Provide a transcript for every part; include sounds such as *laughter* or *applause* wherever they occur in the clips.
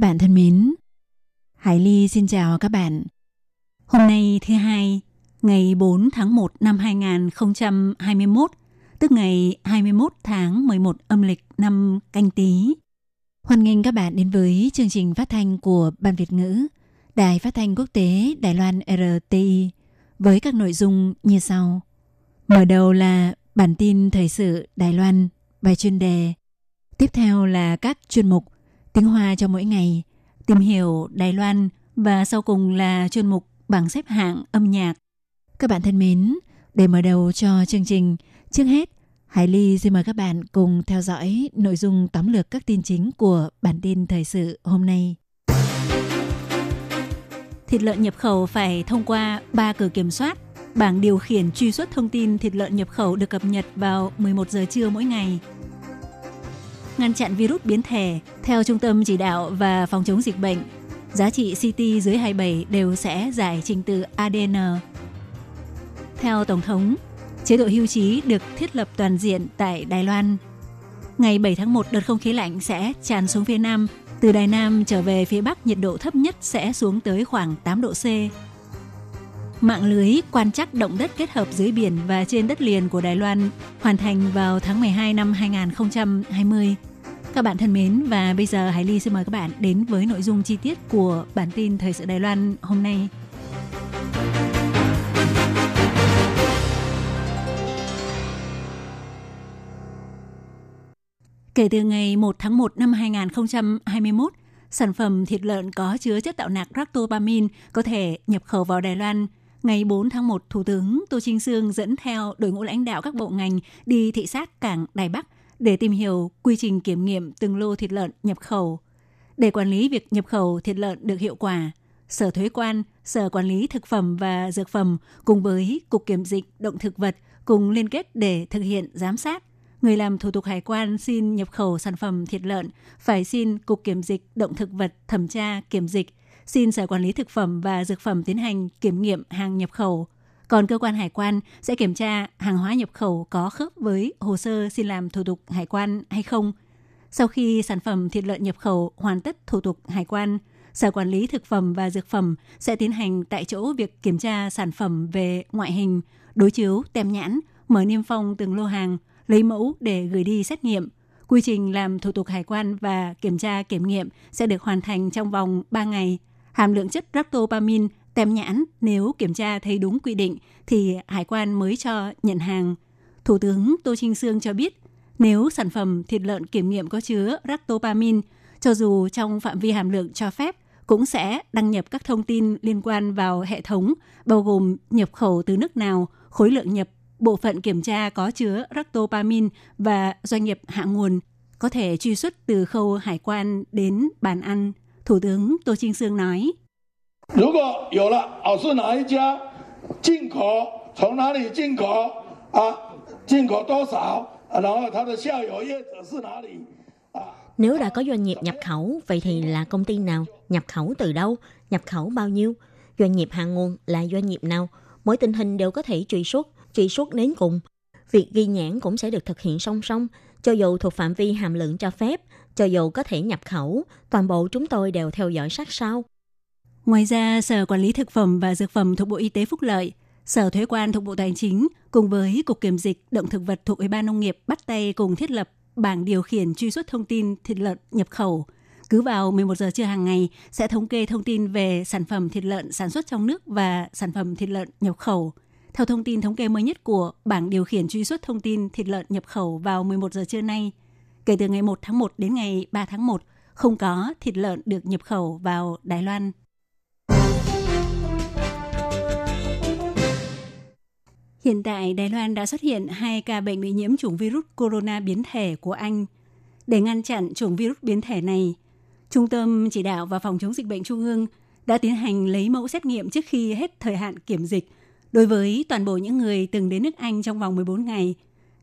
Các bạn thân mến, Hải Ly xin chào các bạn. Hôm nay thứ hai, ngày 4 tháng 1 năm 2021, tức ngày 21 tháng 11 âm lịch năm canh tí. Hoan nghênh các bạn đến với chương trình phát thanh của Ban Việt ngữ, Đài Phát thanh Quốc tế Đài Loan RTI với các nội dung như sau. Mở đầu là bản tin thời sự Đài Loan, bài chuyên đề. Tiếp theo là các chuyên mục tiếng Hoa cho mỗi ngày, tìm hiểu Đài Loan và sau cùng là chuyên mục bảng xếp hạng âm nhạc. Các bạn thân mến, để mở đầu cho chương trình, trước hết, Hải Ly xin mời các bạn cùng theo dõi nội dung tóm lược các tin chính của bản tin thời sự hôm nay. Thịt lợn nhập khẩu phải thông qua 3 cửa kiểm soát. Bảng điều khiển truy xuất thông tin thịt lợn nhập khẩu được cập nhật vào 11 giờ trưa mỗi ngày ngăn chặn virus biến thể. Theo Trung tâm Chỉ đạo và Phòng chống dịch bệnh, giá trị CT dưới 27 đều sẽ giải trình tự ADN. Theo Tổng thống, chế độ hưu trí được thiết lập toàn diện tại Đài Loan. Ngày 7 tháng 1, đợt không khí lạnh sẽ tràn xuống phía Nam. Từ Đài Nam trở về phía Bắc, nhiệt độ thấp nhất sẽ xuống tới khoảng 8 độ C. Mạng lưới quan trắc động đất kết hợp dưới biển và trên đất liền của Đài Loan hoàn thành vào tháng 12 năm 2020. Các bạn thân mến và bây giờ Hải Ly xin mời các bạn đến với nội dung chi tiết của bản tin Thời sự Đài Loan hôm nay. Kể từ ngày 1 tháng 1 năm 2021, sản phẩm thịt lợn có chứa chất tạo nạc ractopamine có thể nhập khẩu vào Đài Loan. Ngày 4 tháng 1, Thủ tướng Tô Trinh Sương dẫn theo đội ngũ lãnh đạo các bộ ngành đi thị sát cảng Đài Bắc để tìm hiểu quy trình kiểm nghiệm từng lô thịt lợn nhập khẩu. Để quản lý việc nhập khẩu thịt lợn được hiệu quả, Sở Thuế quan, Sở Quản lý Thực phẩm và Dược phẩm cùng với Cục Kiểm dịch Động thực vật cùng liên kết để thực hiện giám sát. Người làm thủ tục hải quan xin nhập khẩu sản phẩm thịt lợn phải xin Cục Kiểm dịch Động thực vật thẩm tra kiểm dịch, xin Sở Quản lý Thực phẩm và Dược phẩm tiến hành kiểm nghiệm hàng nhập khẩu – còn cơ quan hải quan sẽ kiểm tra hàng hóa nhập khẩu có khớp với hồ sơ xin làm thủ tục hải quan hay không. Sau khi sản phẩm thịt lợn nhập khẩu hoàn tất thủ tục hải quan, Sở Quản lý Thực phẩm và Dược phẩm sẽ tiến hành tại chỗ việc kiểm tra sản phẩm về ngoại hình, đối chiếu, tem nhãn, mở niêm phong từng lô hàng, lấy mẫu để gửi đi xét nghiệm. Quy trình làm thủ tục hải quan và kiểm tra kiểm nghiệm sẽ được hoàn thành trong vòng 3 ngày. Hàm lượng chất ractopamine tem nhãn nếu kiểm tra thấy đúng quy định thì hải quan mới cho nhận hàng. Thủ tướng Tô Trinh Sương cho biết, nếu sản phẩm thịt lợn kiểm nghiệm có chứa ractopamin, cho dù trong phạm vi hàm lượng cho phép, cũng sẽ đăng nhập các thông tin liên quan vào hệ thống, bao gồm nhập khẩu từ nước nào, khối lượng nhập, bộ phận kiểm tra có chứa ractopamin và doanh nghiệp hạ nguồn, có thể truy xuất từ khâu hải quan đến bàn ăn. Thủ tướng Tô Trinh Sương nói. 如果有了，哦是哪一家进口，从哪里进口啊？进口多少？啊然后它的下游业者是哪里？啊， Nếu đã có doanh nghiệp nhập khẩu, vậy thì là công ty nào? Nhập khẩu từ đâu? Nhập khẩu bao nhiêu? Doanh nghiệp hạ nguồn là doanh nghiệp nào? Mỗi tình hình đều có thể truy xuất, truy xuất đến cùng. Việc ghi nhãn cũng sẽ được thực hiện song song, cho dù thuộc phạm vi hàm lượng cho phép, cho dù có thể nhập khẩu, toàn bộ chúng tôi đều theo dõi sát sao. Ngoài ra, Sở Quản lý Thực phẩm và Dược phẩm thuộc Bộ Y tế Phúc Lợi, Sở Thuế quan thuộc Bộ Tài chính cùng với Cục Kiểm dịch Động thực vật thuộc Ủy ban Nông nghiệp bắt tay cùng thiết lập bảng điều khiển truy xuất thông tin thịt lợn nhập khẩu. Cứ vào 11 giờ trưa hàng ngày sẽ thống kê thông tin về sản phẩm thịt lợn sản xuất trong nước và sản phẩm thịt lợn nhập khẩu. Theo thông tin thống kê mới nhất của bảng điều khiển truy xuất thông tin thịt lợn nhập khẩu vào 11 giờ trưa nay, kể từ ngày 1 tháng 1 đến ngày 3 tháng 1, không có thịt lợn được nhập khẩu vào Đài Loan. Hiện tại, Đài Loan đã xuất hiện hai ca bệnh bị nhiễm chủng virus corona biến thể của Anh. Để ngăn chặn chủng virus biến thể này, Trung tâm Chỉ đạo và Phòng chống dịch bệnh Trung ương đã tiến hành lấy mẫu xét nghiệm trước khi hết thời hạn kiểm dịch đối với toàn bộ những người từng đến nước Anh trong vòng 14 ngày,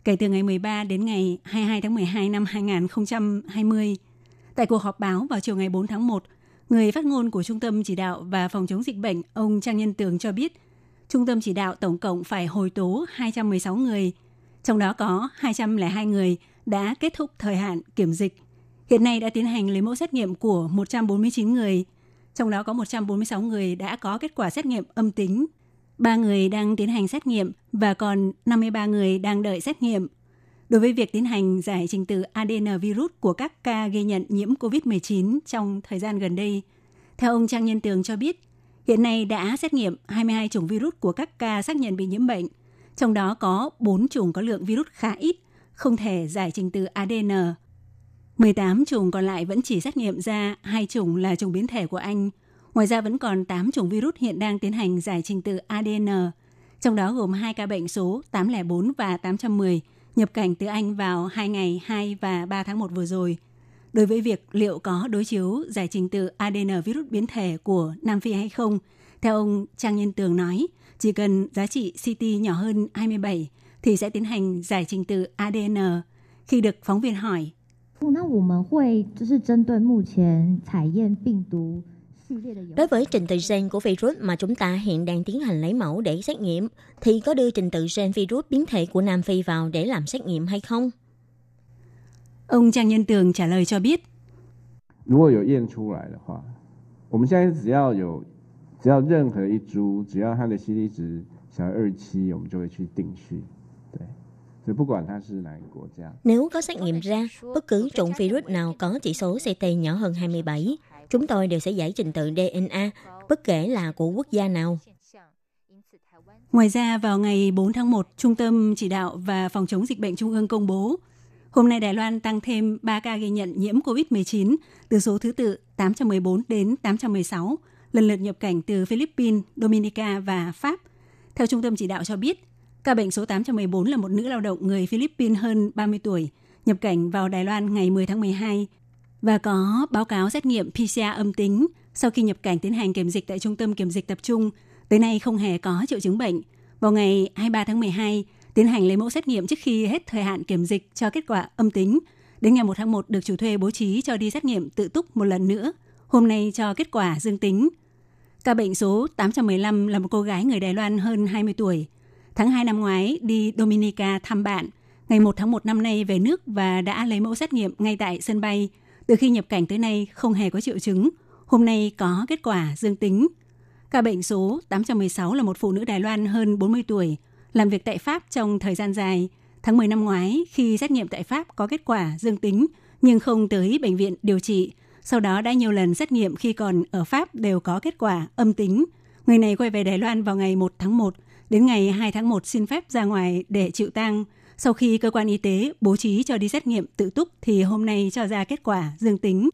kể từ ngày 13 đến ngày 22 tháng 12 năm 2020. Tại cuộc họp báo vào chiều ngày 4 tháng 1, người phát ngôn của Trung tâm Chỉ đạo và Phòng chống dịch bệnh, ông Trang Nhân Tường cho biết, Trung tâm Chỉ đạo tổng cộng phải hồi tố 216 người, trong đó có 202 người đã kết thúc thời hạn kiểm dịch. Hiện nay đã tiến hành lấy mẫu xét nghiệm của 149 người, trong đó có 146 người đã có kết quả xét nghiệm âm tính, 3 người đang tiến hành xét nghiệm và còn 53 người đang đợi xét nghiệm. Đối với việc tiến hành giải trình tự ADN virus của các ca ghi nhận nhiễm COVID-19 trong thời gian gần đây, theo ông Trang Nhân Tường cho biết, hiện nay đã xét nghiệm 22 chủng virus của các ca xác nhận bị nhiễm bệnh, trong đó có 4 chủng có lượng virus khá ít, không thể giải trình tự ADN. 18 chủng còn lại vẫn chỉ xét nghiệm ra hai chủng là chủng biến thể của Anh. Ngoài ra vẫn còn 8 chủng virus hiện đang tiến hành giải trình tự ADN, trong đó gồm hai ca bệnh số 804 và 810 nhập cảnh từ Anh vào hai ngày 2 và 3 tháng 1 vừa rồi đối với việc liệu có đối chiếu giải trình tự ADN virus biến thể của Nam Phi hay không. Theo ông Trang Nhân Tường nói, chỉ cần giá trị CT nhỏ hơn 27 thì sẽ tiến hành giải trình tự ADN. Khi được phóng viên hỏi, Đối với trình tự gen của virus mà chúng ta hiện đang tiến hành lấy mẫu để xét nghiệm, thì có đưa trình tự gen virus biến thể của Nam Phi vào để làm xét nghiệm hay không? Ông Trang Nhân Tường trả lời cho biết. 如果有验出来的话，我们现在只要有只要任何一株，只要它的 CD 值小于二七，我们就会去定序。对，所以不管它是哪个国家。 Nếu có xét nghiệm ra, bất cứ chủng virus nào có chỉ số CT nhỏ hơn 27, chúng tôi đều sẽ giải trình tự DNA, bất kể là của quốc gia nào. Ngoài ra, vào ngày 4 tháng 1, Trung tâm Chỉ đạo và Phòng chống dịch bệnh Trung ương công bố, hôm nay Đài Loan tăng thêm 3 ca ghi nhận nhiễm COVID-19 từ số thứ tự 814 đến 816, lần lượt nhập cảnh từ Philippines, Dominica và Pháp. Theo Trung tâm Chỉ đạo cho biết, ca bệnh số 814 là một nữ lao động người Philippines hơn 30 tuổi, nhập cảnh vào Đài Loan ngày 10 tháng 12 và có báo cáo xét nghiệm PCR âm tính sau khi nhập cảnh tiến hành kiểm dịch tại trung tâm kiểm dịch tập trung, tới nay không hề có triệu chứng bệnh. Vào ngày 23 tháng 12, tiến hành lấy mẫu xét nghiệm trước khi hết thời hạn kiểm dịch cho kết quả âm tính. Đến ngày 1 tháng 1 được chủ thuê bố trí cho đi xét nghiệm tự túc một lần nữa. Hôm nay cho kết quả dương tính. Ca bệnh số 815 là một cô gái người Đài Loan hơn 20 tuổi. Tháng 2 năm ngoái đi Dominica thăm bạn. Ngày 1 tháng 1 năm nay về nước và đã lấy mẫu xét nghiệm ngay tại sân bay. Từ khi nhập cảnh tới nay không hề có triệu chứng. Hôm nay có kết quả dương tính. Ca bệnh số 816 là một phụ nữ Đài Loan hơn 40 tuổi, làm việc tại Pháp trong thời gian dài. Tháng 10 năm ngoái, khi xét nghiệm tại Pháp có kết quả dương tính, nhưng không tới bệnh viện điều trị. Sau đó đã nhiều lần xét nghiệm khi còn ở Pháp đều có kết quả âm tính. Người này quay về Đài Loan vào ngày 1 tháng 1, đến ngày 2 tháng 1 xin phép ra ngoài để chịu tang. Sau khi cơ quan y tế bố trí cho đi xét nghiệm tự túc thì hôm nay cho ra kết quả dương tính.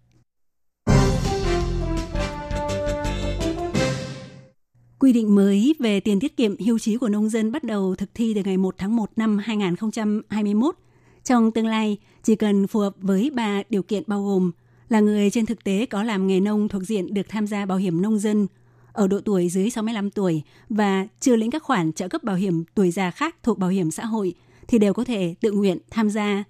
Quy định mới về tiền tiết kiệm hưu trí của nông dân bắt đầu thực thi từ ngày 1 tháng 1 năm 2021. Trong tương lai, chỉ cần phù hợp với ba điều kiện bao gồm là người trên thực tế có làm nghề nông thuộc diện được tham gia bảo hiểm nông dân, ở độ tuổi dưới 65 tuổi và chưa lĩnh các khoản trợ cấp bảo hiểm tuổi già khác thuộc bảo hiểm xã hội thì đều có thể tự nguyện tham gia.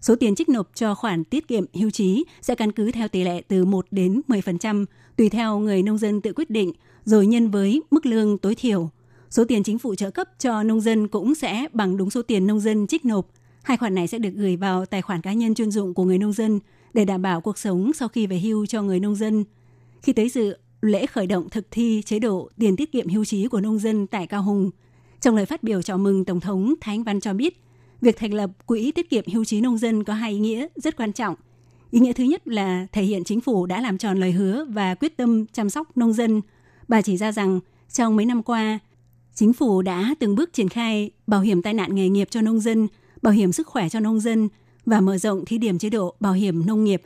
Số tiền trích nộp cho khoản tiết kiệm hưu trí sẽ căn cứ theo tỷ lệ từ 1 đến 10%, tùy theo người nông dân tự quyết định, rồi nhân với mức lương tối thiểu. Số tiền chính phủ trợ cấp cho nông dân cũng sẽ bằng đúng số tiền nông dân trích nộp. Hai khoản này sẽ được gửi vào tài khoản cá nhân chuyên dụng của người nông dân để đảm bảo cuộc sống sau khi về hưu cho người nông dân. Khi tới dự lễ khởi động thực thi chế độ tiền tiết kiệm hưu trí của nông dân tại Cao Hùng, trong lời phát biểu chào mừng Tổng thống Thái Anh Văn cho biết, việc thành lập Quỹ tiết kiệm hưu trí nông dân có hai ý nghĩa rất quan trọng. Ý nghĩa thứ nhất là thể hiện chính phủ đã làm tròn lời hứa và quyết tâm chăm sóc nông dân. Bà chỉ ra rằng trong mấy năm qua, chính phủ đã từng bước triển khai bảo hiểm tai nạn nghề nghiệp cho nông dân, bảo hiểm sức khỏe cho nông dân và mở rộng thí điểm chế độ bảo hiểm nông nghiệp.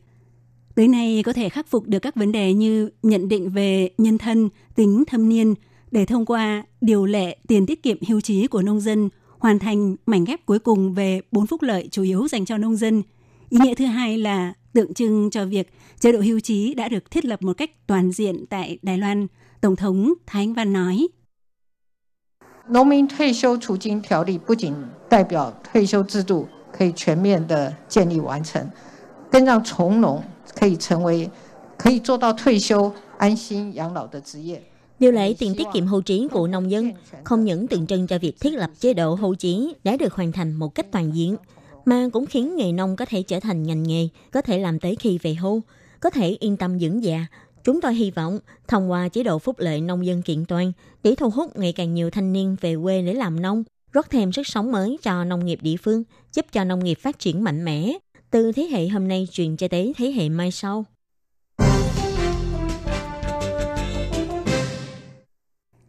Tới nay có thể khắc phục được các vấn đề như nhận định về nhân thân, tính thâm niên để thông qua điều lệ tiền tiết kiệm hưu trí của nông dân hoàn thành mảnh ghép cuối cùng về bốn phúc lợi chủ yếu dành cho nông dân. Ý nghĩa thứ hai là tượng trưng cho việc chế độ hưu trí đã được thiết lập một cách toàn diện tại Đài Loan, Tổng thống Thái Văn nói. Điều lệ tiền tiết kiệm hưu trí của nông dân không những tượng trưng cho việc thiết lập chế độ hưu trí đã được hoàn thành một cách toàn diện, mà cũng khiến nghề nông có thể trở thành ngành nghề, có thể làm tới khi về hưu, có thể yên tâm dưỡng già, Chúng tôi hy vọng thông qua chế độ phúc lợi nông dân kiện toàn để thu hút ngày càng nhiều thanh niên về quê để làm nông, rót thêm sức sống mới cho nông nghiệp địa phương, giúp cho nông nghiệp phát triển mạnh mẽ, từ thế hệ hôm nay truyền cho tới thế hệ mai sau.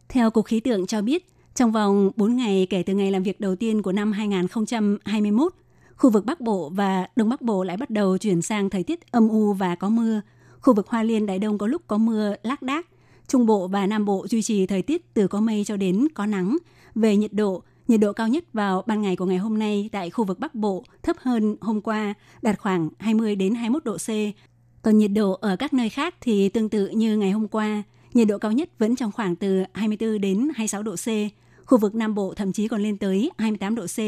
Theo Cục Khí tượng cho biết, trong vòng 4 ngày kể từ ngày làm việc đầu tiên của năm 2021, khu vực Bắc Bộ và Đông Bắc Bộ lại bắt đầu chuyển sang thời tiết âm u và có mưa. Khu vực Hoa Liên Đại Đông có lúc có mưa lác đác. Trung Bộ và Nam Bộ duy trì thời tiết từ có mây cho đến có nắng. Về nhiệt độ, nhiệt độ cao nhất vào ban ngày của ngày hôm nay tại khu vực Bắc Bộ thấp hơn hôm qua, đạt khoảng 20 đến 21 độ C. Còn nhiệt độ ở các nơi khác thì tương tự như ngày hôm qua, nhiệt độ cao nhất vẫn trong khoảng từ 24 đến 26 độ C. Khu vực Nam Bộ thậm chí còn lên tới 28 độ C.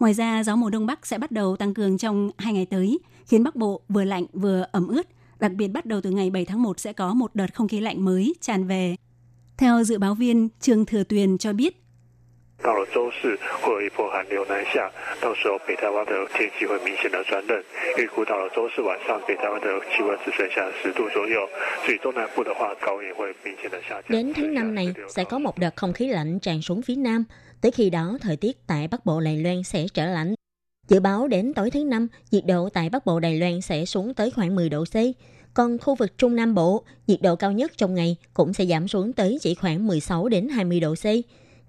Ngoài ra, gió mùa đông bắc sẽ bắt đầu tăng cường trong hai ngày tới, khiến Bắc Bộ vừa lạnh vừa ẩm ướt. Đặc biệt bắt đầu từ ngày 7 tháng 1 sẽ có một đợt không khí lạnh mới tràn về. Theo dự báo viên Trương Thừa Tuyền cho biết, Đến tháng năm này sẽ có một đợt không khí lạnh tràn xuống phía Nam. Tới khi đó, thời tiết tại Bắc Bộ lầy Loan sẽ trở lạnh. Dự báo đến tối thứ năm, nhiệt độ tại Bắc Bộ Đài Loan sẽ xuống tới khoảng 10 độ C. Còn khu vực Trung Nam Bộ, nhiệt độ cao nhất trong ngày cũng sẽ giảm xuống tới chỉ khoảng 16 đến 20 độ C.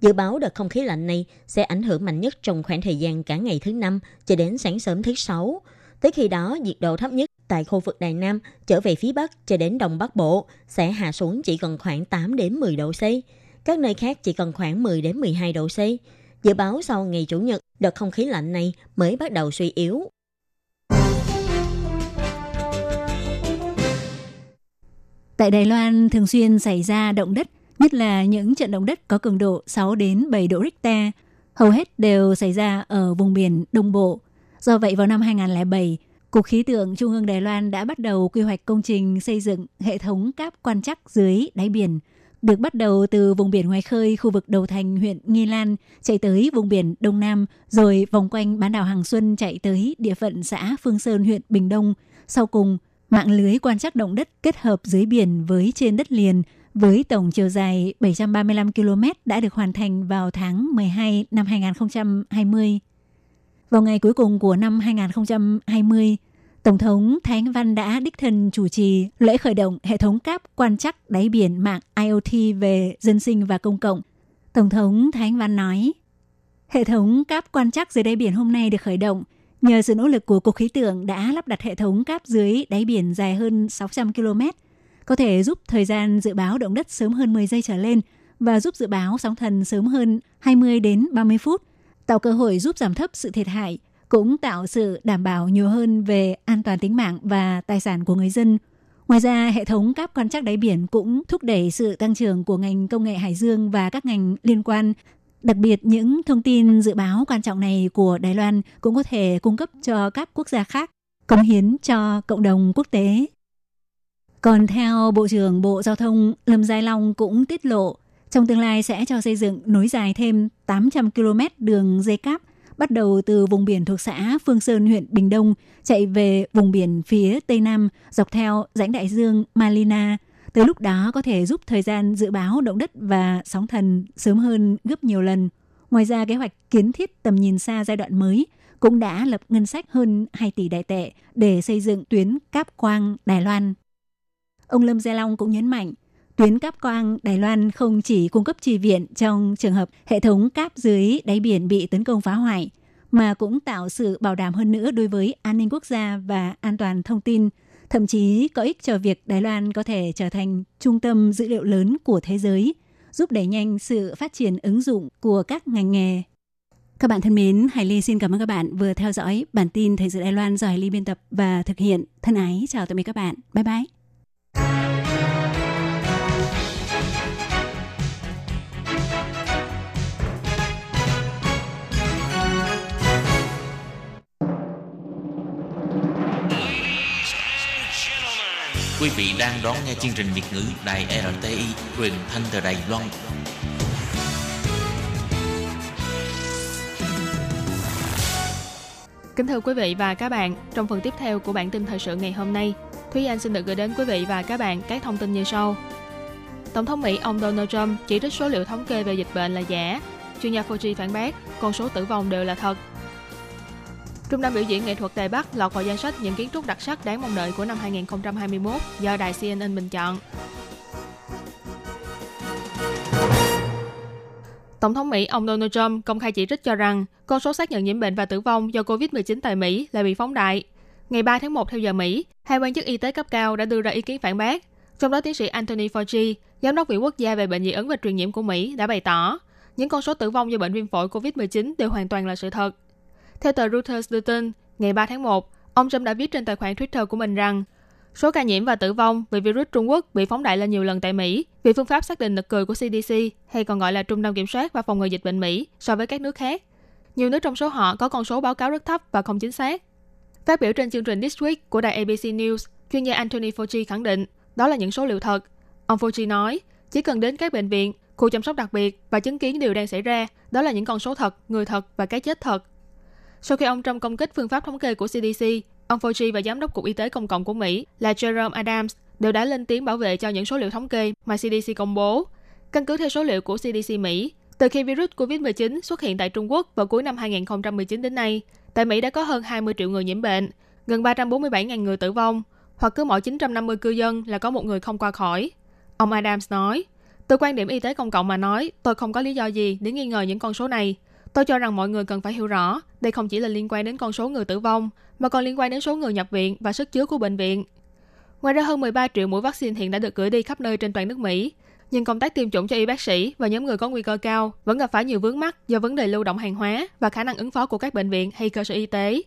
Dự báo đợt không khí lạnh này sẽ ảnh hưởng mạnh nhất trong khoảng thời gian cả ngày thứ năm cho đến sáng sớm thứ sáu. Tới khi đó, nhiệt độ thấp nhất tại khu vực Đài Nam trở về phía Bắc cho đến Đông Bắc Bộ sẽ hạ xuống chỉ còn khoảng 8 đến 10 độ C. Các nơi khác chỉ còn khoảng 10 đến 12 độ C. Dự báo sau ngày Chủ nhật, đợt không khí lạnh này mới bắt đầu suy yếu. Tại Đài Loan thường xuyên xảy ra động đất, nhất là những trận động đất có cường độ 6 đến 7 độ Richter, hầu hết đều xảy ra ở vùng biển Đông Bộ. Do vậy vào năm 2007, Cục Khí tượng Trung ương Đài Loan đã bắt đầu quy hoạch công trình xây dựng hệ thống cáp quan trắc dưới đáy biển, được bắt đầu từ vùng biển ngoài khơi khu vực đầu thành huyện Nghi Lan chạy tới vùng biển Đông Nam, rồi vòng quanh bán đảo Hàng Xuân chạy tới địa phận xã Phương Sơn huyện Bình Đông. Sau cùng, mạng lưới quan trắc động đất kết hợp dưới biển với trên đất liền với tổng chiều dài 735 km đã được hoàn thành vào tháng 12 năm 2020. Vào ngày cuối cùng của năm 2020, Tổng thống Thái Anh Văn đã đích thân chủ trì lễ khởi động hệ thống cáp quan trắc đáy biển mạng IoT về dân sinh và công cộng. Tổng thống Thái Anh Văn nói, hệ thống cáp quan trắc dưới đáy biển hôm nay được khởi động nhờ sự nỗ lực của Cục Khí tượng đã lắp đặt hệ thống cáp dưới đáy biển dài hơn 600 km, có thể giúp thời gian dự báo động đất sớm hơn 10 giây trở lên và giúp dự báo sóng thần sớm hơn 20 đến 30 phút, tạo cơ hội giúp giảm thấp sự thiệt hại, cũng tạo sự đảm bảo nhiều hơn về an toàn tính mạng và tài sản của người dân. Ngoài ra, hệ thống cáp quan trắc đáy biển cũng thúc đẩy sự tăng trưởng của ngành công nghệ hải dương và các ngành liên quan. Đặc biệt, những thông tin dự báo quan trọng này của Đài Loan cũng có thể cung cấp cho các quốc gia khác, cống hiến cho cộng đồng quốc tế. Còn theo Bộ trưởng Bộ Giao thông Lâm Giai Long cũng tiết lộ, trong tương lai sẽ cho xây dựng nối dài thêm 800 km đường dây cáp bắt đầu từ vùng biển thuộc xã Phương Sơn, huyện Bình Đông, chạy về vùng biển phía Tây Nam, dọc theo rãnh đại dương Malina. Từ lúc đó có thể giúp thời gian dự báo động đất và sóng thần sớm hơn gấp nhiều lần. Ngoài ra, kế hoạch kiến thiết tầm nhìn xa giai đoạn mới cũng đã lập ngân sách hơn 2 tỷ đại tệ để xây dựng tuyến cáp quang Đài Loan. Ông Lâm Gia Long cũng nhấn mạnh, tuyến cáp quang Đài Loan không chỉ cung cấp trì viện trong trường hợp hệ thống cáp dưới đáy biển bị tấn công phá hoại, mà cũng tạo sự bảo đảm hơn nữa đối với an ninh quốc gia và an toàn thông tin, thậm chí có ích cho việc Đài Loan có thể trở thành trung tâm dữ liệu lớn của thế giới, giúp đẩy nhanh sự phát triển ứng dụng của các ngành nghề. Các bạn thân mến, Hải Ly xin cảm ơn các bạn vừa theo dõi bản tin Thời sự Đài Loan do Hải Ly biên tập và thực hiện. Thân ái, chào tạm biệt các bạn. Bye bye. Quý vị đang đón nghe chương trình Việt ngữ Đài RTI truyền thanh từ Đài Loan. Kính thưa quý vị và các bạn, trong phần tiếp theo của bản tin thời sự ngày hôm nay, Thúy Anh xin được gửi đến quý vị và các bạn các thông tin như sau. Tổng thống Mỹ ông Donald Trump chỉ trích số liệu thống kê về dịch bệnh là giả. Chuyên gia Fauci phản bác, con số tử vong đều là thật. Trung tâm biểu diễn nghệ thuật Đài Bắc lọt vào danh sách những kiến trúc đặc sắc đáng mong đợi của năm 2021 do đài CNN bình chọn. Tổng thống Mỹ ông Donald Trump công khai chỉ trích cho rằng con số xác nhận nhiễm bệnh và tử vong do COVID-19 tại Mỹ là bị phóng đại. Ngày 3 tháng 1 theo giờ Mỹ, hai quan chức y tế cấp cao đã đưa ra ý kiến phản bác. Trong đó tiến sĩ Anthony Fauci, giám đốc Viện Quốc gia về bệnh dị ứng và truyền nhiễm của Mỹ đã bày tỏ những con số tử vong do bệnh viêm phổi COVID-19 đều hoàn toàn là sự thật. Theo tờ Reuters đưa tin, ngày 3 tháng 1, ông Trump đã viết trên tài khoản Twitter của mình rằng số ca nhiễm và tử vong vì virus Trung Quốc bị phóng đại lên nhiều lần tại Mỹ vì phương pháp xác định nực cười của CDC hay còn gọi là Trung tâm Kiểm soát và Phòng ngừa Dịch bệnh Mỹ so với các nước khác. Nhiều nước trong số họ có con số báo cáo rất thấp và không chính xác. Phát biểu trên chương trình This Week của đài ABC News, chuyên gia Anthony Fauci khẳng định đó là những số liệu thật. Ông Fauci nói, chỉ cần đến các bệnh viện, khu chăm sóc đặc biệt và chứng kiến điều đang xảy ra, đó là những con số thật, người thật và cái chết thật. Sau khi ông Trump công kích phương pháp thống kê của CDC, ông Fauci và giám đốc Cục Y tế Công cộng của Mỹ là Jerome Adams đều đã lên tiếng bảo vệ cho những số liệu thống kê mà CDC công bố. Căn cứ theo số liệu của CDC Mỹ, từ khi virus COVID-19 xuất hiện tại Trung Quốc vào cuối năm 2019 đến nay, tại Mỹ đã có hơn 20 triệu người nhiễm bệnh, gần 347.000 người tử vong, hoặc cứ mỗi 950 cư dân là có một người không qua khỏi. Ông Adams nói, từ quan điểm y tế công cộng mà nói, tôi không có lý do gì để nghi ngờ những con số này. Tôi cho rằng mọi người cần phải hiểu rõ, đây không chỉ là liên quan đến con số người tử vong, mà còn liên quan đến số người nhập viện và sức chứa của bệnh viện. Ngoài ra hơn 13 triệu mũi vaccine hiện đã được gửi đi khắp nơi trên toàn nước Mỹ, nhưng công tác tiêm chủng cho y bác sĩ và nhóm người có nguy cơ cao vẫn gặp phải nhiều vướng mắc do vấn đề lưu động hàng hóa và khả năng ứng phó của các bệnh viện hay cơ sở y tế.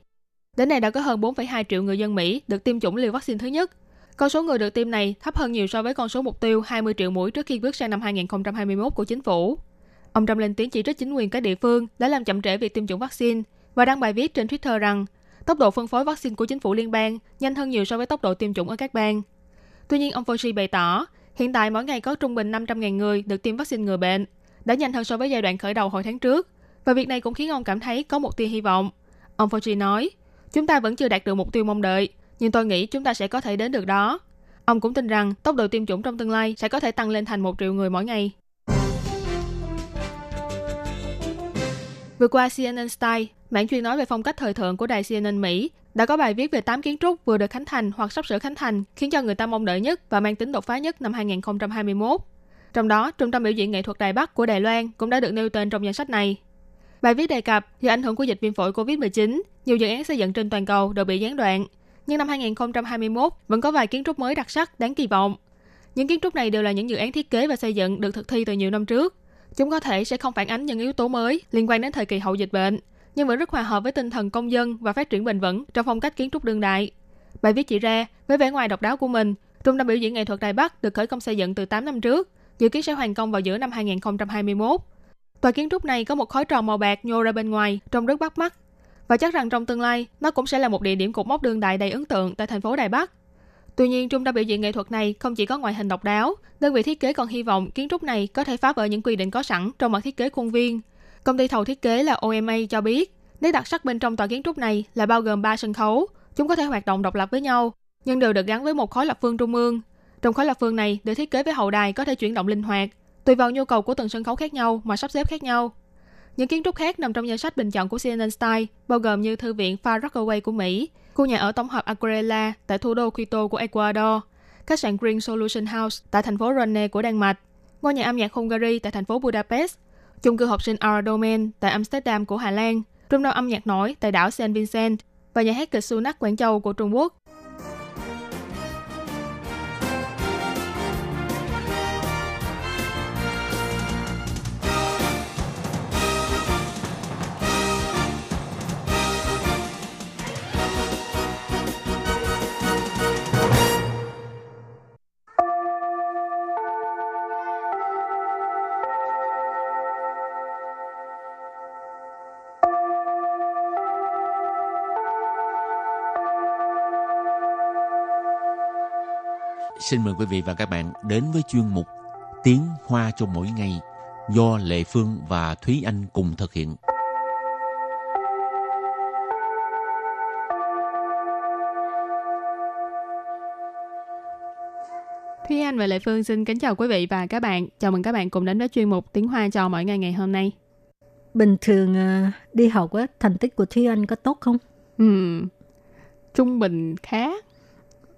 Đến nay đã có hơn 4,2 triệu người dân Mỹ được tiêm chủng liều vaccine thứ nhất. Con số người được tiêm này thấp hơn nhiều so với con số mục tiêu 20 triệu mũi trước khi bước sang năm 2021 của chính phủ. Ông Trump lên tiếng chỉ trích chính quyền các địa phương đã làm chậm trễ việc tiêm chủng vaccine và đăng bài viết trên Twitter rằng tốc độ phân phối vaccine của chính phủ liên bang nhanh hơn nhiều so với tốc độ tiêm chủng ở các bang. Tuy nhiên, ông Fauci bày tỏ, hiện tại mỗi ngày có trung bình 500.000 người được tiêm vaccine ngừa bệnh, đã nhanh hơn so với giai đoạn khởi đầu hồi tháng trước, và việc này cũng khiến ông cảm thấy có một tia hy vọng. Ông Fauci nói, chúng ta vẫn chưa đạt được mục tiêu mong đợi, nhưng tôi nghĩ chúng ta sẽ có thể đến được đó. Ông cũng tin rằng tốc độ tiêm chủng trong tương lai sẽ có thể tăng lên thành một triệu người mỗi ngày. Vừa qua CNN Style, mạng chuyên nói về phong cách thời thượng của đài CNN Mỹ, đã có bài viết về 8 kiến trúc vừa được khánh thành hoặc sắp sửa khánh thành, khiến cho người ta mong đợi nhất và mang tính đột phá nhất năm 2021. Trong đó, Trung tâm biểu diễn nghệ thuật Đài Bắc của Đài Loan cũng đã được nêu tên trong danh sách này. Bài viết đề cập do ảnh hưởng của dịch viêm phổi COVID-19, nhiều dự án xây dựng trên toàn cầu đều bị gián đoạn. Nhưng năm 2021 vẫn có vài kiến trúc mới đặc sắc đáng kỳ vọng. Những kiến trúc này đều là những dự án thiết kế và xây dựng được thực thi từ nhiều năm trước. Chúng có thể sẽ không phản ánh những yếu tố mới liên quan đến thời kỳ hậu dịch bệnh, nhưng vẫn rất hòa hợp với tinh thần công dân và phát triển bền vững trong phong cách kiến trúc đương đại. Bài viết chỉ ra, với vẻ ngoài độc đáo của mình, Trung tâm biểu diễn nghệ thuật Đài Bắc được khởi công xây dựng từ 8 năm trước, dự kiến sẽ hoàn công vào giữa năm 2021. Tòa kiến trúc này có một khối tròn màu bạc nhô ra bên ngoài, trông rất bắt mắt. Và chắc rằng trong tương lai, nó cũng sẽ là một địa điểm cột mốc đương đại đầy ấn tượng tại thành phố Đài Bắc. Tuy nhiên, trung tâm biểu diễn nghệ thuật này không chỉ có ngoại hình độc đáo, đơn vị thiết kế còn hy vọng kiến trúc này có thể phá vỡ những quy định có sẵn trong mặt thiết kế khuôn viên. Công ty thầu thiết kế là OMA cho biết, nét đặc sắc bên trong tòa kiến trúc này là bao gồm 3 sân khấu, chúng có thể hoạt động độc lập với nhau, nhưng đều được gắn với một khối lập phương trung ương. Trong khối lập phương này được thiết kế với hậu đài có thể chuyển động linh hoạt, tùy vào nhu cầu của từng sân khấu khác nhau mà sắp xếp khác nhau. Những kiến trúc khác nằm trong danh sách bình chọn của CNN Style, bao gồm như Thư viện Far Rockaway của Mỹ, khu nhà ở tổng hợp Aquarela tại thủ đô Quito của Ecuador, khách sạn Green Solution House tại thành phố Rennes của Đan Mạch, ngôi nhà âm nhạc Hungary tại thành phố Budapest, chung cư học sinh Aradomen tại Amsterdam của Hà Lan, trung tâm âm nhạc nổi tại đảo Saint Vincent. Và nhà hát kịch Sunak Quảng Châu của Trung Quốc. Xin mời quý vị và các bạn đến với chuyên mục Tiếng Hoa cho mỗi ngày do Lệ Phương và Thúy Anh cùng thực hiện. Thúy Anh và Lệ Phương xin kính chào quý vị và các bạn. Chào mừng các bạn cùng đến với chuyên mục Tiếng Hoa cho mỗi ngày ngày hôm nay. Bình thường à, đi học á, thành tích của Thúy Anh có tốt không? Ừ, trung bình khá.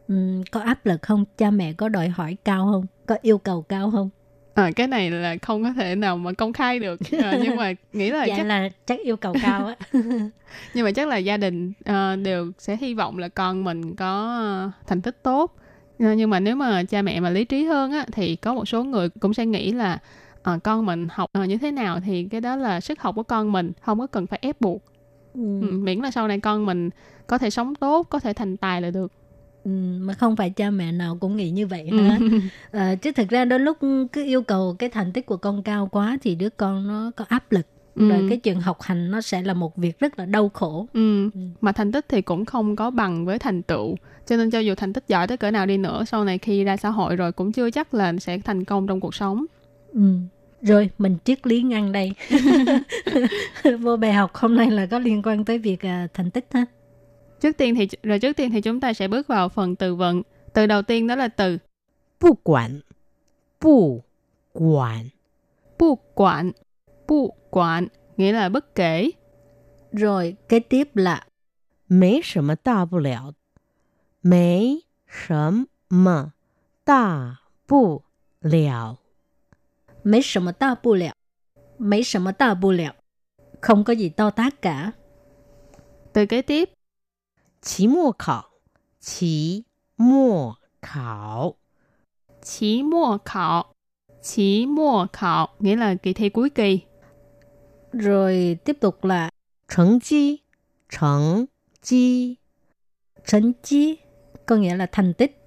Ừ, có áp lực không? Cha mẹ có đòi hỏi cao không? Có yêu cầu cao không? À, cái này là không có thể nào mà công khai được à, *laughs* nhưng mà nghĩ là dạ chắc là chắc yêu cầu cao á. *laughs* nhưng mà chắc là gia đình uh, đều sẽ hy vọng là con mình có uh, thành tích tốt uh, nhưng mà nếu mà cha mẹ mà lý trí hơn á thì có một số người cũng sẽ nghĩ là uh, con mình học uh, như thế nào thì cái đó là sức học của con mình không có cần phải ép buộc ừ. ừ, miễn là sau này con mình có thể sống tốt có thể thành tài là được mà không phải cha mẹ nào cũng nghĩ như vậy hả? à, *laughs* chứ thực ra đôi lúc cứ yêu cầu cái thành tích của con cao quá thì đứa con nó có áp lực Ừ. rồi cái chuyện học hành nó sẽ là một việc rất là đau khổ Ừ. Mà thành tích thì cũng không có bằng với thành tựu. Cho nên cho dù thành tích giỏi tới cỡ nào đi nữa, sau này khi ra xã hội rồi cũng chưa chắc là sẽ thành công trong cuộc sống. ừ. rồi mình triết lý ngăn đây *laughs* *laughs* vô bài học hôm nay là có liên quan tới việc à, thành tích ha Trước tiên thì rồi trước tiên thì chúng ta sẽ bước vào phần từ vựng. Từ đầu tiên đó là từ 不管，不管， bu quản. Bu quản nghĩa là bất kể. rồi kế tiếp là 没什么大不了，没什么大不了， mấy 什么大不了 mấy 什么大不了 không có gì to tát cả Từ kế tiếp 期末考，期末考， Chí mùa khảo. Chí mùa khảo nghĩa là kỳ thi cuối kỳ. rồi tiếp tục là 成绩，成绩， 成绩có nghĩa là thành tích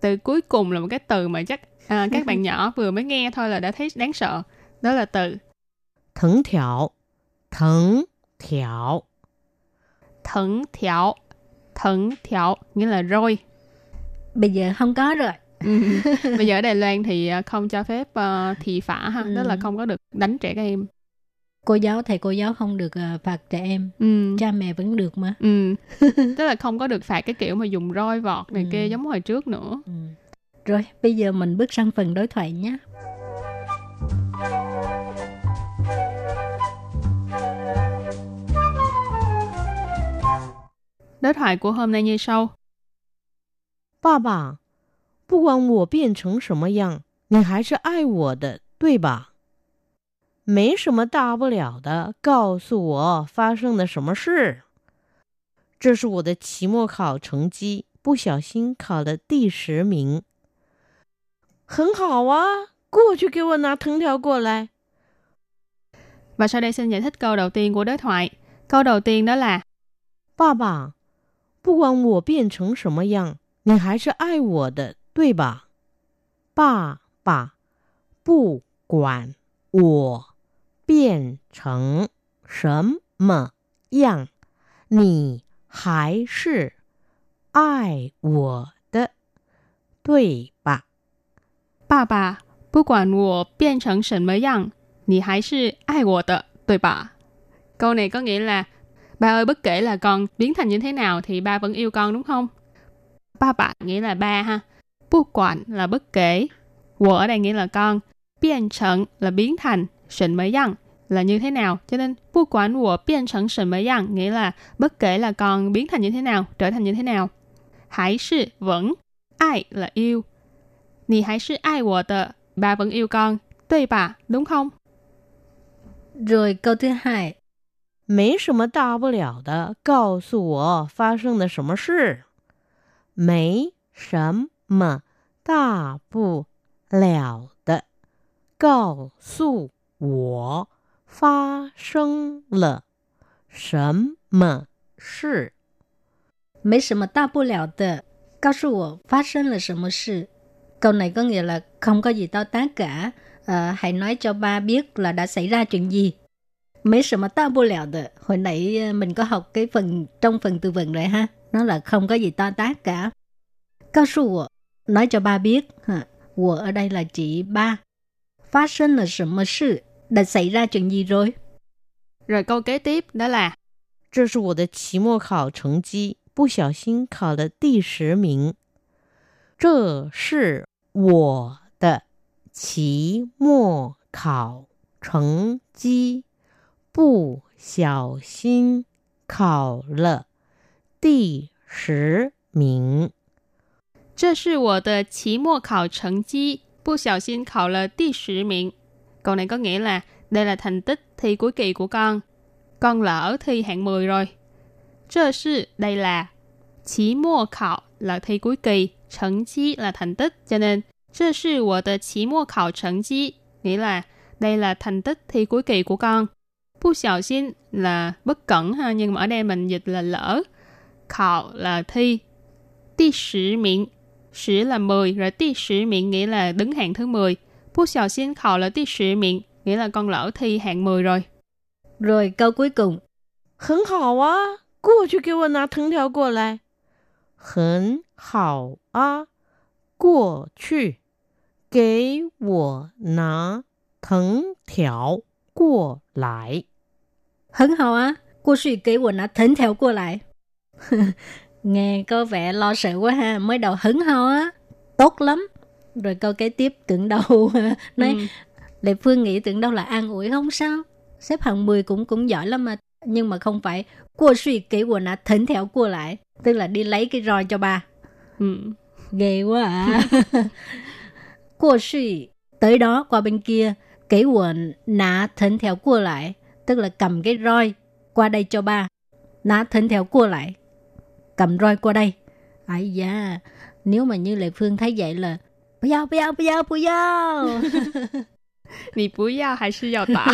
Từ cuối cùng là một cái từ mà chắc à, các *laughs* bạn nhỏ vừa mới nghe thôi là đã thấy đáng sợ. Đó là từ 藤条，藤条， thẩn thiểu. Thẩn thiểu nghĩa là roi. bây giờ không có rồi Ừ. *laughs* Bây giờ ở Đài Loan thì à, không cho phép uh, thị phả ha, đó là Ừ. không có được đánh trẻ các em. cô giáo thầy cô giáo không được à, phạt trẻ em Ừ. cha mẹ vẫn được mà Ừ. *laughs* Tức là không có được phạt cái kiểu mà dùng roi vọt này Ừ. kia giống hồi trước nữa. ừ. rồi bây giờ mình bước sang phần đối thoại nhé Đối thoại của hôm nay như sau. 爸爸，不管我变成什么样，你还是爱我的，对吧？没什么大不了的，告诉我发生了什么事。这是我的期末考成绩，不小心考了第十名。很好啊，过去给我拿藤条过来。 Và sau đây xin giải thích câu đầu tiên của đối thoại. Câu đầu tiên đó là 爸爸， 不管我变成什么样，你还是爱我的，对吧？爸爸，不管我变成什么样，你还是爱我的，对吧？爸爸，不管我变成什么样，你还是爱我的，对吧？Câu này có nghĩa là ba ơi bất kể là con biến thành như thế nào thì ba vẫn yêu con đúng không? Ba bạn nghĩa là ba ha. Bu quản là bất kể. Wo ở đây nghĩa là con. Biến thành là biến thành. Sỉnh mới yang là như thế nào. Cho nên bu quản wo biến thành sỉnh mới yang nghĩa là bất kể là con biến thành như thế nào, trở thành như thế nào. Hãy sư vẫn. Ai là yêu. Nì hãy sư ai wo de. Ba vẫn yêu con. Tuy bà, đúng không? rồi câu thứ hai 没什么大不了的，告诉我发生了什么事。没什么大不了的，告诉我发生了什么事。 mấy 什么大不了的告诉我发生了什么事 câu này có nghĩa là không có gì to tát cả Ờ, hãy nói cho ba biết là đã xảy ra chuyện gì mấy 什么大不了的 hồi nãy ờ, mình có học cái phần trong phần từ vựng rồi ha nó là không có gì to tát cả cao su nói cho ba biết. Ha. 我 ở đây là chỉ ba. Phát sinh là 什么事? Đã xảy ra chuyện gì rồi? Rồi câu kế tiếp đó là 这是我的期末考成绩，不小心考了第十名。这是我的期末考成绩， 不小心考了第十名。这是我的期末考成绩，不小心考了第十名。Câu này có nghĩa là đây là thành tích thi cuối kỳ của con. Con lỡ thi hạng 10 rồi.这是 đây là Chí mùa khảo là thi cuối kỳ, thành chi là thành tích, cho nên 这是我的期末考成绩 nghĩa là đây là thành tích thi cuối kỳ của con. Phu xào xin là bất cẩn ha, nhưng mà ở đây mình dịch là lỡ. Khảo là thi. Ti sử miệng. Sử là 10, rồi ti sử miệng nghĩa là đứng hạng thứ mười. Phu xào xin khảo là ti sử miệng, nghĩa là con lỡ thi hạng 10 rồi. Rồi câu cuối cùng. Hẳn hảo á, cô chú kêu nà thằng theo qua lại. Hẳn hảo á, cô chú kêu nà thằng theo 过来。很好啊，过去给我拿藤条过来。Nghe *laughs* có vẻ lo sợ quá ha, mới đầu hứng hao á, tốt lắm. Rồi câu kế tiếp tưởng đâu *laughs* nói ừ. Lệ Phương nghĩ tưởng đâu là an ủi không sao. Xếp hạng 10 cũng cũng giỏi lắm mà. Nhưng mà không phải. Qua suy kỹ của nó thỉnh theo qua lại. Tức là đi lấy cái roi cho ba. Ừ. Ghê quá à. *laughs* qua suy tới đó qua bên kia. Kỹ quần nã thỉnh theo qua lại. Tức là cầm cái roi qua đây cho ba. Nã thỉnh theo qua lại. Cầm roi qua đây. Ai da, nếu mà như Lệ Phương thấy vậy là 不要不要不要不要你不要还是要打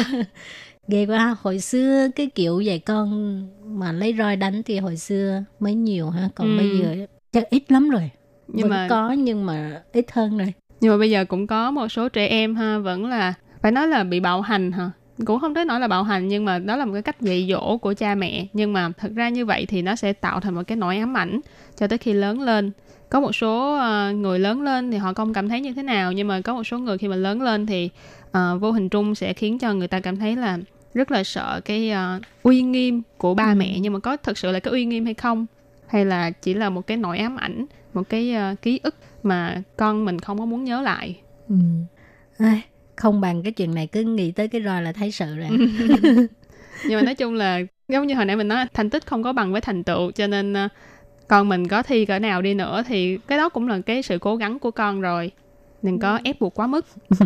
ghê *laughs* quá *laughs* hồi xưa cái kiểu vậy con mà lấy roi đánh thì hồi xưa mới nhiều ha còn ừ. bây giờ chắc ít lắm rồi nhưng vẫn mà có nhưng mà ít hơn rồi nhưng mà bây giờ cũng có một số trẻ em ha vẫn là phải nói là bị bạo hành hả? Cũng không tới nói là bạo hành nhưng mà đó là một cái cách dạy dỗ của cha mẹ. Nhưng mà thật ra như vậy thì nó sẽ tạo thành một cái nỗi ám ảnh cho tới khi lớn lên. Có một số uh, người lớn lên thì họ không cảm thấy như thế nào nhưng mà có một số người khi mà lớn lên thì uh, vô hình trung sẽ khiến cho người ta cảm thấy là rất là sợ cái uh, uy nghiêm của ba ừ. mẹ nhưng mà có thật sự là cái uy nghiêm hay không? Hay là chỉ là một cái nỗi ám ảnh một cái uh, ký ức mà con mình không có muốn nhớ lại? Ừ. à, không bằng cái chuyện này cứ nghĩ tới cái roi là thấy sợ rồi *laughs* *laughs* nhưng mà nói chung là giống như hồi nãy mình nói thành tích không có bằng với thành tựu cho nên uh, con mình có thi cỡ nào đi nữa thì cái đó cũng là cái sự cố gắng của con rồi đừng có ép buộc quá mức *laughs*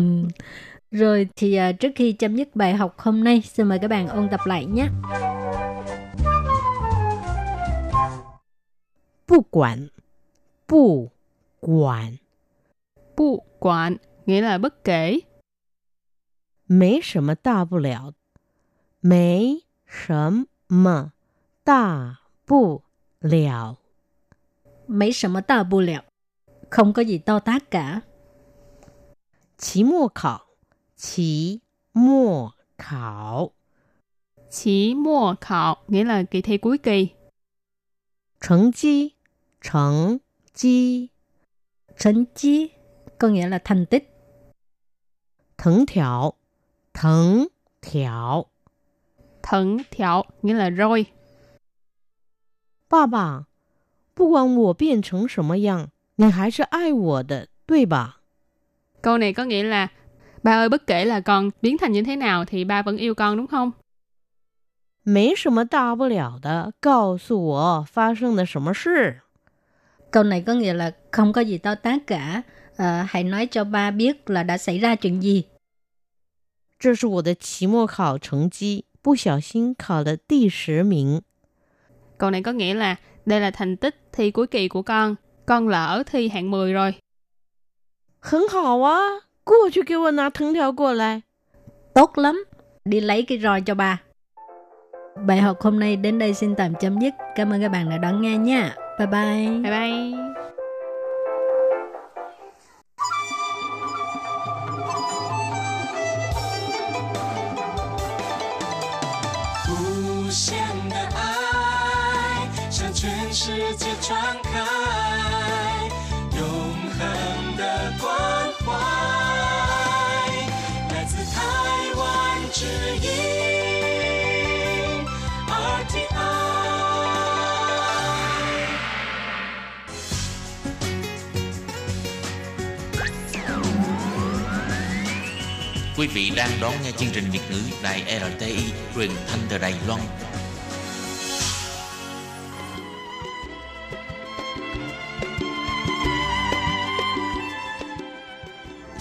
rồi thì uh, trước khi chấm dứt bài học hôm nay xin mời các bạn ôn tập lại nhé 不管不管不管 nghĩa là bất kể 没什么大不了没什么大不了 mấy 什么大不了 không có gì to tát cả 期末考期末考期末考 nghĩa là kỳ thi cuối kỳ thành绩成绩成绩 có nghĩa là thành tích藤条 藤条藤条 nghĩa là roi 爸爸不管我变成什么样，你还是爱我的，对吧？Câu này có nghĩa là Ba ơi, bất kể là con biến thành như thế nào thì ba vẫn yêu con đúng không? 没什么大不了的，告诉我发生了什么事。Câu này có nghĩa là không có gì to tát cả. À, hãy nói cho ba biết là đã xảy ra chuyện gì. 这是我的期末考成绩，不小心考了第十名。Câu này có nghĩa là đây là thành tích thi cuối kỳ của con. Con lỡ thi hạng 10 rồi. 很好啊，过去给我拿藤条过来。Tốt lắm, đi lấy cái roi cho ba. Bài học hôm nay đến đây xin tạm chấm dứt. Cảm ơn các bạn đã đón nghe nha. Bye bye. Bye bye. trang Quý vị đang đón nghe chương trình Việt ngữ Đài RTI truyền thanh từ Đài Loan.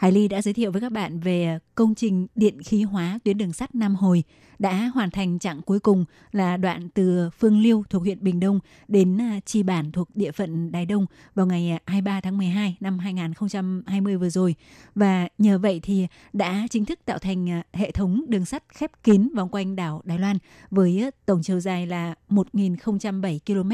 Hải Ly đã giới thiệu với các bạn về à, công trình điện khí hóa tuyến đường sắt Nam Hồi đã hoàn thành chặng cuối cùng là đoạn từ Phương Liêu thuộc huyện Bình Đông đến à, Chi Bản thuộc địa phận Đài Đông vào ngày à, 23 tháng 12 năm 2020 vừa rồi. Và nhờ vậy thì đã chính thức tạo thành hệ thống đường sắt khép kín vòng quanh đảo Đài Loan với tổng chiều dài là 1.007 km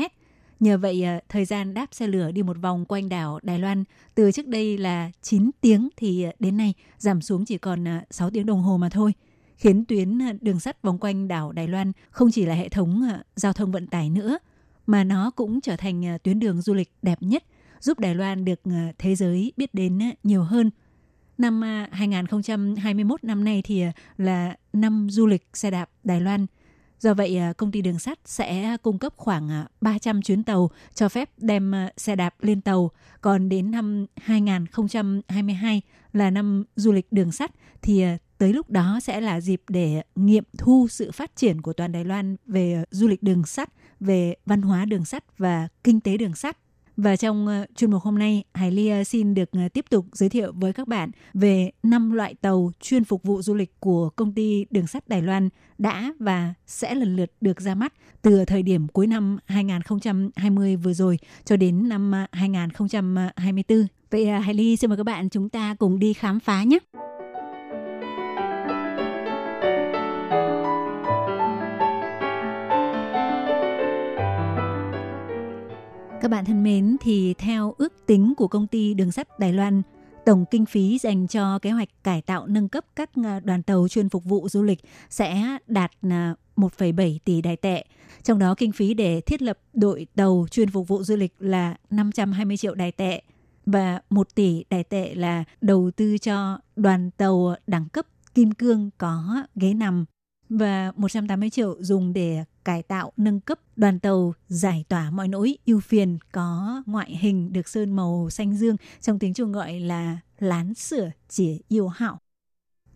Nhờ vậy, à, thời gian đáp xe lửa đi một vòng quanh đảo Đài Loan từ trước đây là 9 tiếng thì à, đến nay giảm xuống chỉ còn à, 6 tiếng đồng hồ mà thôi khiến tuyến đường sắt vòng quanh đảo Đài Loan không chỉ là hệ thống giao thông vận tải nữa, mà nó cũng trở thành tuyến đường du lịch đẹp nhất, giúp Đài Loan được thế giới biết đến nhiều hơn. Năm 2021 năm nay thì là năm du lịch xe đạp Đài Loan – Do vậy, à, công ty đường sắt sẽ cung cấp khoảng à, 300 chuyến tàu cho phép đem à, xe đạp lên tàu. Còn đến năm 2022 là năm du lịch đường sắt thì tới lúc đó sẽ là dịp để nghiệm thu sự phát triển của toàn Đài Loan về du lịch đường sắt, về văn hóa đường sắt và kinh tế đường sắt. Và trong ờ, chuyên mục hôm nay, Hải Ly ờ, xin được ờ, tiếp tục giới thiệu với các bạn về năm loại tàu chuyên phục vụ du lịch của công ty đường sắt Đài Loan đã và sẽ lần lượt được ra mắt từ thời điểm cuối năm 2020 vừa rồi cho đến năm 2024. Vậy Hải Ly xin mời các bạn chúng ta cùng đi khám phá nhé. Các bạn thân mến, thì theo ước tính của công ty đường sắt Đài Loan, tổng kinh phí dành cho kế hoạch cải tạo nâng cấp các à, đoàn tàu chuyên phục vụ du lịch sẽ đạt à, 1,7 tỷ đài tệ. Trong đó kinh phí để thiết lập đội tàu chuyên phục vụ du lịch là 520 triệu đài tệ và 1 tỷ đài tệ là đầu tư cho đoàn tàu đẳng cấp kim cương có ghế nằm và 180 triệu dùng để cải tạo nâng cấp đoàn tàu giải tỏa mọi nỗi ưu phiền có ngoại hình được sơn màu xanh dương trong tiếng Trung gọi là lán sửa chỉ yêu hảo.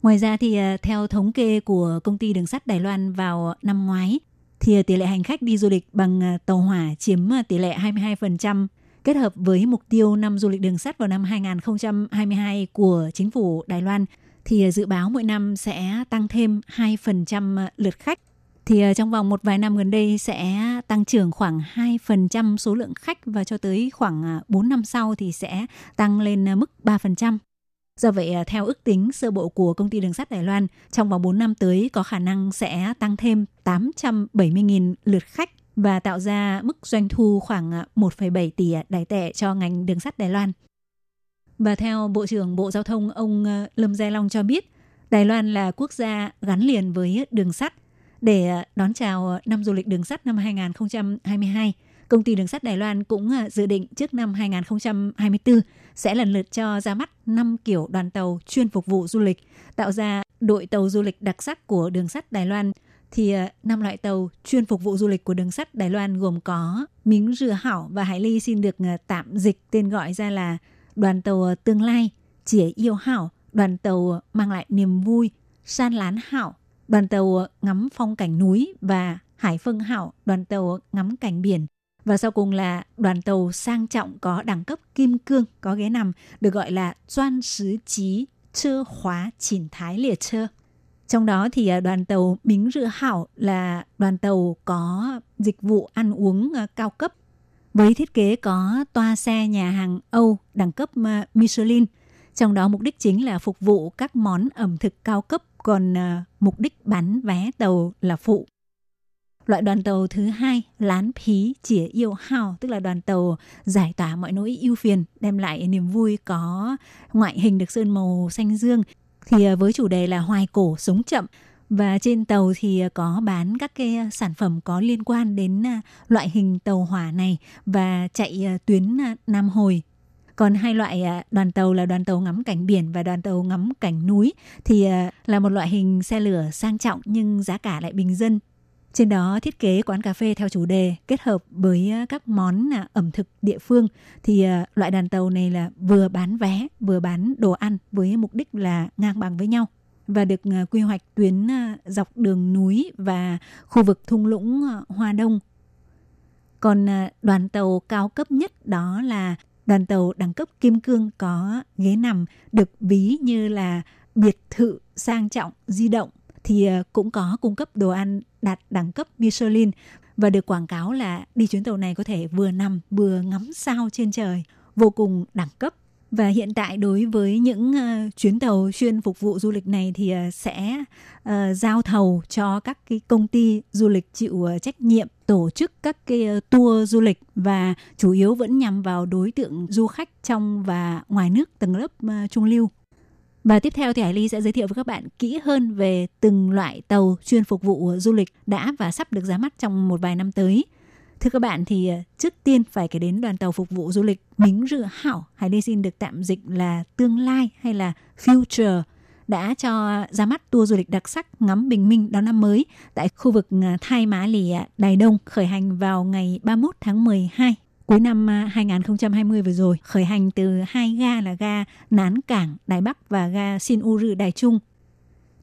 Ngoài ra thì à, theo thống kê của công ty đường sắt Đài Loan vào năm ngoái thì tỷ lệ hành khách đi du lịch bằng à, tàu hỏa chiếm à, tỷ lệ 22%, kết hợp với mục tiêu năm du lịch đường sắt vào năm 2022 của chính phủ Đài Loan thì ờ, dự báo mỗi năm sẽ tăng thêm 2% ờ, lượt khách thì ờ, trong vòng một vài năm gần đây sẽ tăng trưởng khoảng 2% số lượng khách và cho tới khoảng 4 năm sau thì sẽ tăng lên mức 3%. Do vậy, theo ước tính sơ bộ của công ty đường sắt Đài Loan, trong vòng 4 năm tới có khả năng sẽ tăng thêm 870.000 lượt khách và tạo ra mức doanh thu khoảng 1,7 tỷ đài tệ cho ngành đường sắt Đài Loan. Và theo Bộ trưởng Bộ Giao thông ông ờ, Lâm Gia Long cho biết, Đài Loan là quốc gia gắn liền với đường sắt – để ờ, đón chào năm du lịch đường sắt năm 2022, công ty đường sắt Đài Loan cũng ờ, dự định trước năm 2024 sẽ lần lượt cho ra mắt 5 kiểu đoàn tàu chuyên phục vụ du lịch, tạo ra đội tàu du lịch đặc sắc của đường sắt Đài Loan. Thì năm loại tàu chuyên phục vụ du lịch của đường sắt Đài Loan gồm có Miếng Rửa Hảo và Hải Ly xin được tạm dịch tên gọi ra là đoàn tàu Tương Lai, Chỉa Yêu Hảo, đoàn tàu mang lại niềm vui, San Lán Hảo, đoàn tàu ngắm phong cảnh núi và Hải phân Hảo, đoàn tàu ngắm cảnh biển. Và sau cùng là đoàn tàu sang trọng có đẳng cấp kim cương có ghế nằm được gọi là Doan Sứ Chí Chơ Hóa Chỉnh Thái Liệt Chơ. Trong đó thì à, đoàn tàu Mính Rự Hảo là đoàn tàu có dịch vụ ăn uống à, cao cấp với thiết kế có toa xe nhà hàng Âu đẳng cấp à, Michelin. Trong đó mục đích chính là phục vụ các món ẩm thực cao cấp còn à, mục đích bán vé tàu là phụ. Loại đoàn tàu thứ hai, lán phí chỉ yêu hào, tức là đoàn tàu giải tỏa mọi nỗi ưu phiền, đem lại niềm vui có ngoại hình được sơn màu xanh dương. Thì à, với chủ đề là hoài cổ sống chậm và trên tàu thì à, có bán các cái à, sản phẩm có liên quan đến à, loại hình tàu hỏa này và chạy tuyến Nam Hồi. Còn hai loại đoàn tàu là đoàn tàu ngắm cảnh biển và đoàn tàu ngắm cảnh núi thì là một loại hình xe lửa sang trọng nhưng giá cả lại bình dân. Trên đó thiết kế quán cà phê theo chủ đề kết hợp với các món ẩm thực địa phương thì loại đoàn tàu này là vừa bán vé, vừa bán đồ ăn với mục đích là ngang bằng với nhau và được à, quy hoạch tuyến à, dọc đường núi và khu vực thung lũng à, Hoa Đông. Còn đoàn tàu cao cấp nhất đó là đoàn tàu đẳng cấp kim cương có ghế nằm, được ví như là biệt thự sang trọng, di động, thì cũng có cung cấp đồ ăn đạt đẳng cấp Michelin và được quảng cáo là đi chuyến tàu này có thể vừa nằm, vừa ngắm sao trên trời, vô cùng đẳng cấp và hiện tại đối với những uh, chuyến tàu chuyên phục vụ du lịch này thì uh, sẽ uh, giao thầu cho các cái công ty du lịch chịu uh, trách nhiệm tổ chức các cái uh, tour du lịch và chủ yếu vẫn nhằm vào đối tượng du khách trong và ngoài nước tầng lớp uh, trung lưu. Và tiếp theo thì Hải Ly sẽ giới thiệu với các bạn kỹ hơn về từng loại tàu chuyên phục vụ du lịch đã và sắp được ra mắt trong một vài năm tới. Thưa các bạn thì ờ, trước tiên phải kể đến đoàn tàu phục vụ du lịch Mính Rựa Hảo, hay đây xin được tạm dịch là tương lai hay là future đã cho ra mắt tour du lịch đặc sắc ngắm bình minh đón năm mới tại khu vực ờ, Thai Mã Lì Đài Đông khởi hành vào ngày 31 tháng 12 cuối năm ờ, 2020 vừa rồi. Khởi hành từ hai ga là ga Nán Cảng Đài Bắc và ga Sin Uru Đài Trung.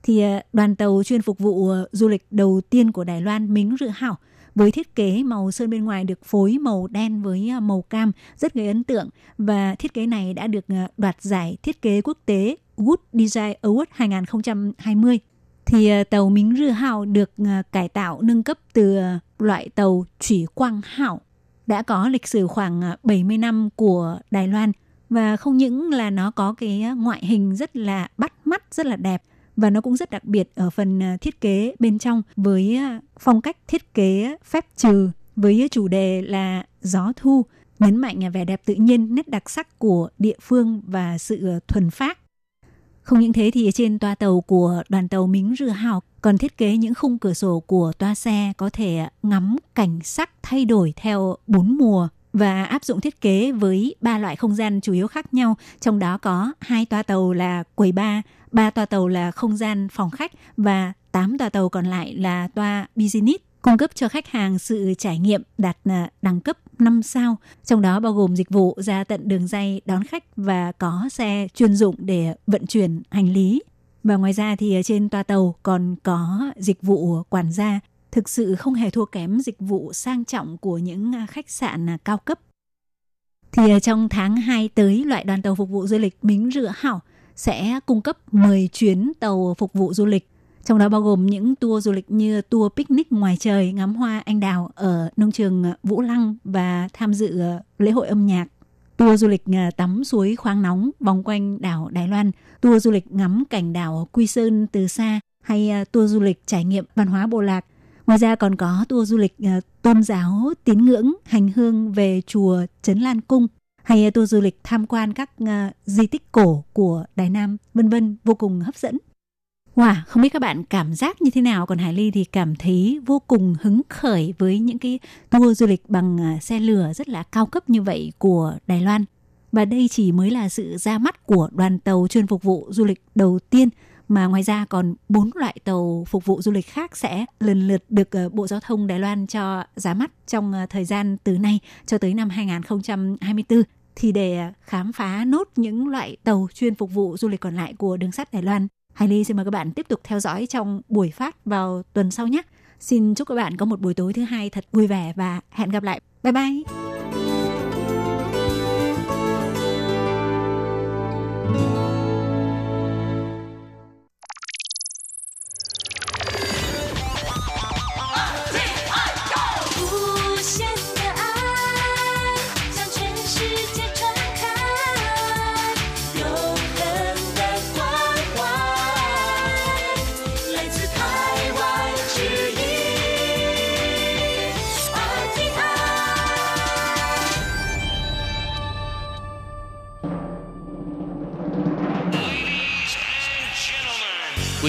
Thì đoàn tàu chuyên phục vụ du lịch đầu tiên của Đài Loan Mính Rựa Hảo với thiết kế màu sơn bên ngoài được phối màu đen với à, màu cam, rất gây ấn tượng. Và thiết kế này đã được à, đoạt giải thiết kế quốc tế Good Design Award 2020 thì à, tàu Mính Rư Hào được cải tạo, nâng cấp từ loại tàu Thủy Quang Hảo. Đã có lịch sử khoảng 70 năm của Đài Loan. Và không những là nó có cái ngoại hình rất là bắt mắt, rất là đẹp và nó cũng rất đặc biệt ở phần à, thiết kế bên trong với à, phong cách thiết kế phép trừ với chủ đề là gió thu nhấn mạnh à, vẻ đẹp tự nhiên nét đặc sắc của địa phương và sự thuần phát không những thế thì trên toa tàu của đoàn tàu Mính Rư Hào còn thiết kế những khung cửa sổ của toa xe có thể ngắm cảnh sắc thay đổi theo bốn mùa và áp dụng thiết kế với ba loại không gian chủ yếu khác nhau, trong đó có hai toa tàu là quầy ba ba toa tàu là không gian phòng khách và tám toa tàu còn lại là toa business cung cấp cho khách hàng sự trải nghiệm đạt à, đẳng cấp 5 sao, trong đó bao gồm dịch vụ ra tận đường dây đón khách và có xe chuyên dụng để vận chuyển hành lý. Và ngoài ra thì trên toa tàu còn có dịch vụ quản gia thực sự không hề thua kém dịch vụ sang trọng của những à, khách sạn à, cao cấp. Thì trong tháng 2 tới, loại đoàn tàu phục vụ du lịch Mính Rửa Hảo sẽ cung cấp 10 chuyến tàu phục vụ du lịch. Trong đó bao gồm những tour du lịch như tour picnic ngoài trời ngắm hoa anh đào ở nông trường Vũ Lăng và tham dự ờ, lễ hội âm nhạc. Tour du lịch ờ, tắm suối khoáng nóng vòng quanh đảo Đài Loan, tour du lịch ngắm cảnh đảo Quy Sơn từ xa hay ờ, tour du lịch trải nghiệm văn hóa bộ lạc Ngoài ra còn có tour du lịch tôn giáo tín ngưỡng hành hương về chùa Trấn Lan Cung hay ờ, tour du lịch tham quan các uh, di tích cổ của Đài Nam, vân vân vô cùng hấp dẫn. Wow, không biết các bạn cảm giác như thế nào còn Hải Ly thì cảm thấy vô cùng hứng khởi với những cái tour du lịch bằng uh, xe lửa rất là cao cấp như vậy của Đài Loan. Và đây chỉ mới là sự ra mắt của đoàn tàu chuyên phục vụ du lịch đầu tiên mà ngoài ra còn bốn loại tàu phục vụ du lịch khác sẽ lần lượt được Bộ Giao thông Đài Loan cho giá mắt trong thời gian từ nay cho tới năm 2024 thì để à, khám phá nốt những loại tàu chuyên phục vụ du lịch còn lại của đường sắt Đài Loan. Hải Ly xin mời các bạn tiếp tục theo dõi trong buổi phát vào tuần sau nhé. Xin chúc các bạn có một buổi tối thứ hai thật vui vẻ và hẹn gặp lại. Bye bye!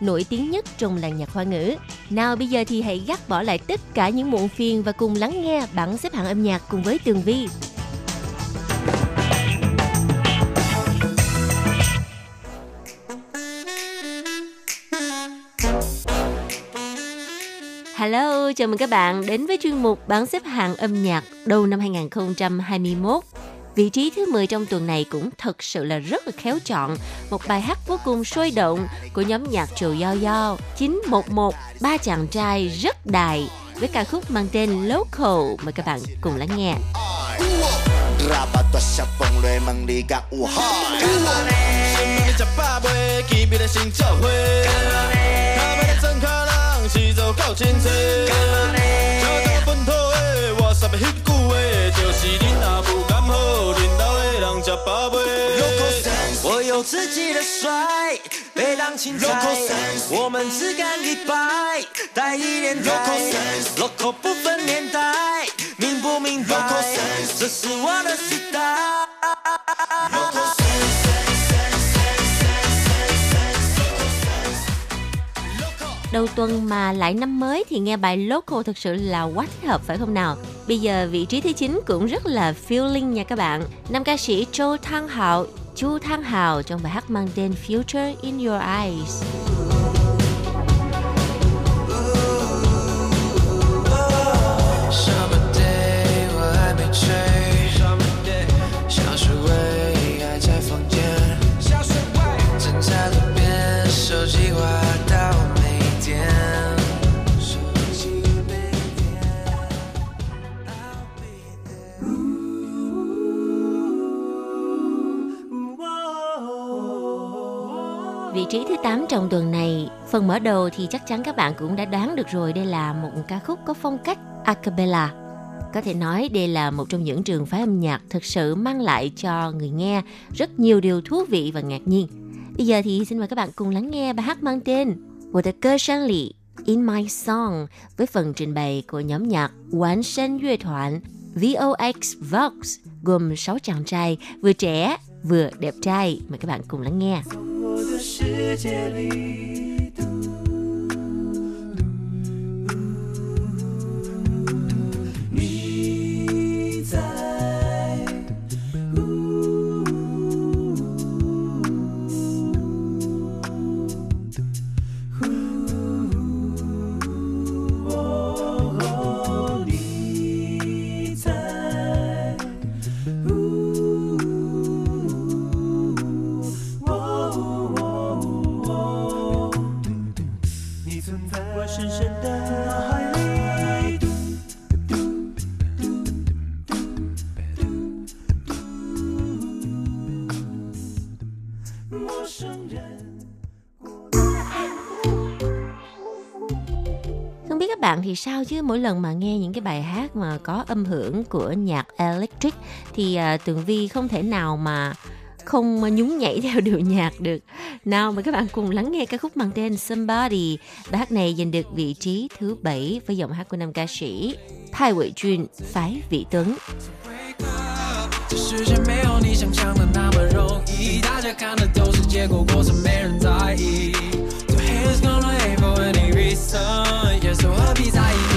nổi tiếng nhất trong làng nhạc hoa ngữ. Nào bây giờ thì hãy gác bỏ lại tất cả những muộn phiền và cùng lắng nghe bảng xếp hạng âm nhạc cùng với Tường Vi. Hello, chào mừng các bạn đến với chuyên mục bảng xếp hạng âm nhạc đầu năm 2021. Vị trí thứ 10 trong tuần này cũng thật sự là rất là khéo chọn. Một bài hát vô cùng sôi động của nhóm nhạc Trù Giao Giao 911 ba chàng trai rất đài với ca khúc mang tên Local. Mời các bạn cùng lắng nghe. Rapa tuossa ponglo emang liiga uhai Kanone Japawe kibi de xin chào huê Kanone Ta 有自己的帅，被当青菜，我们只干一百，带一点台，local 不分年代，明不明白？这是我的时代。 Đầu tuần mà lại năm mới thì nghe bài Local thực sự là quá thích hợp phải không nào? Bây giờ vị trí thứ 9 cũng rất là feeling nha các bạn. Nam ca sĩ Châu Thăng Hạo, Chu Thang Hào trong bài hát mang tên Future in Your Eyes. 什 Vị trí thứ 8 trong tuần này, phần mở đầu thì chắc chắn các bạn cũng đã đoán được rồi đây là một ca khúc có phong cách a cappella. Có thể nói đây là một trong những trường phái âm nhạc thực sự mang lại cho người nghe rất nhiều điều thú vị và ngạc nhiên. Bây giờ thì xin mời các bạn cùng lắng nghe bài hát mang tên Wo de Ge Shan Li In My Song với phần trình bày của nhóm nhạc Quán Sân 乐 Thoại VOX Vox gồm 6 chàng trai vừa trẻ vừa đẹp trai. Mời các bạn cùng lắng nghe. 世界里。chứ mỗi lần mà nghe những cái bài hát mà có âm hưởng của nhạc electric thì à, Tường Vi không thể nào mà không mà nhún nhảy *laughs* theo điệu nhạc được. Nào mời các bạn cùng lắng nghe ca khúc mang tên Somebody. Bài hát này giành được vị trí thứ 7 với giọng hát của nam ca sĩ Thái伟Jun, Phái Vị Tuấn. 这世界没有你想象的那么容易，大家看的都是结果，过程没人在意。So haters gonna hate for any reason，耶稣何必在意别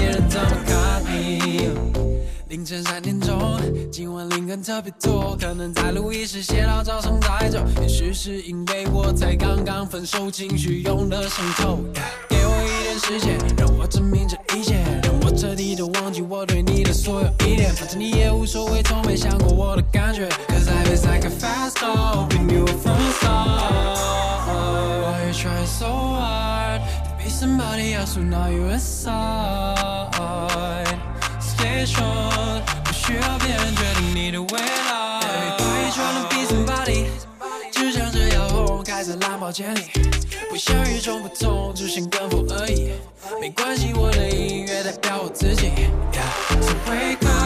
人怎么看你？ 凌晨三点钟，今晚灵感特别多，可能在录音室写到早上再走。也许是因为我才刚刚分手，情绪涌了上头。给我一点时间，让我证明这一切，让我彻底的忘记我对你的所有依恋。反正你也无所谓，从没想过我的感觉。Cause life is like a fast car, hoping you will from the start. Why you trying so hard to be somebody else when now you inside? 不需要别人决定你的未来只想红在蓝里。不想与众不同只想跟风而已。没关系我的音乐代表我自己。Yeahto wake up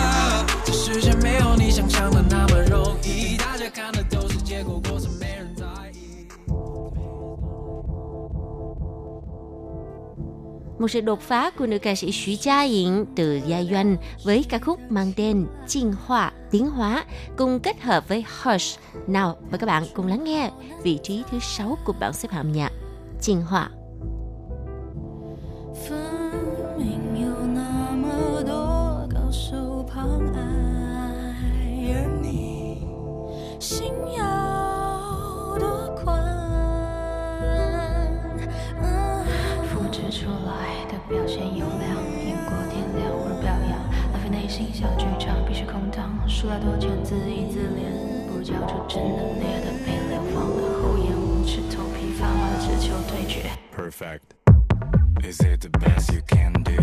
Một sự đột phá của nữ ca sĩ Xu Gia Yến từ Gia Doanh với ca khúc mang tên Chiên Hoa, Tiến Hóa cùng kết hợp với Hush. Nào, mời các bạn cùng lắng nghe vị trí thứ 6 của bảng xếp hạng nhạc Chiên Hoa. 小剧场必须空荡，输了多钱自娱自怜，不如交出真的烈的被流放的厚颜无耻，头皮发麻的只求对决。Perfect. Is it the best you can do?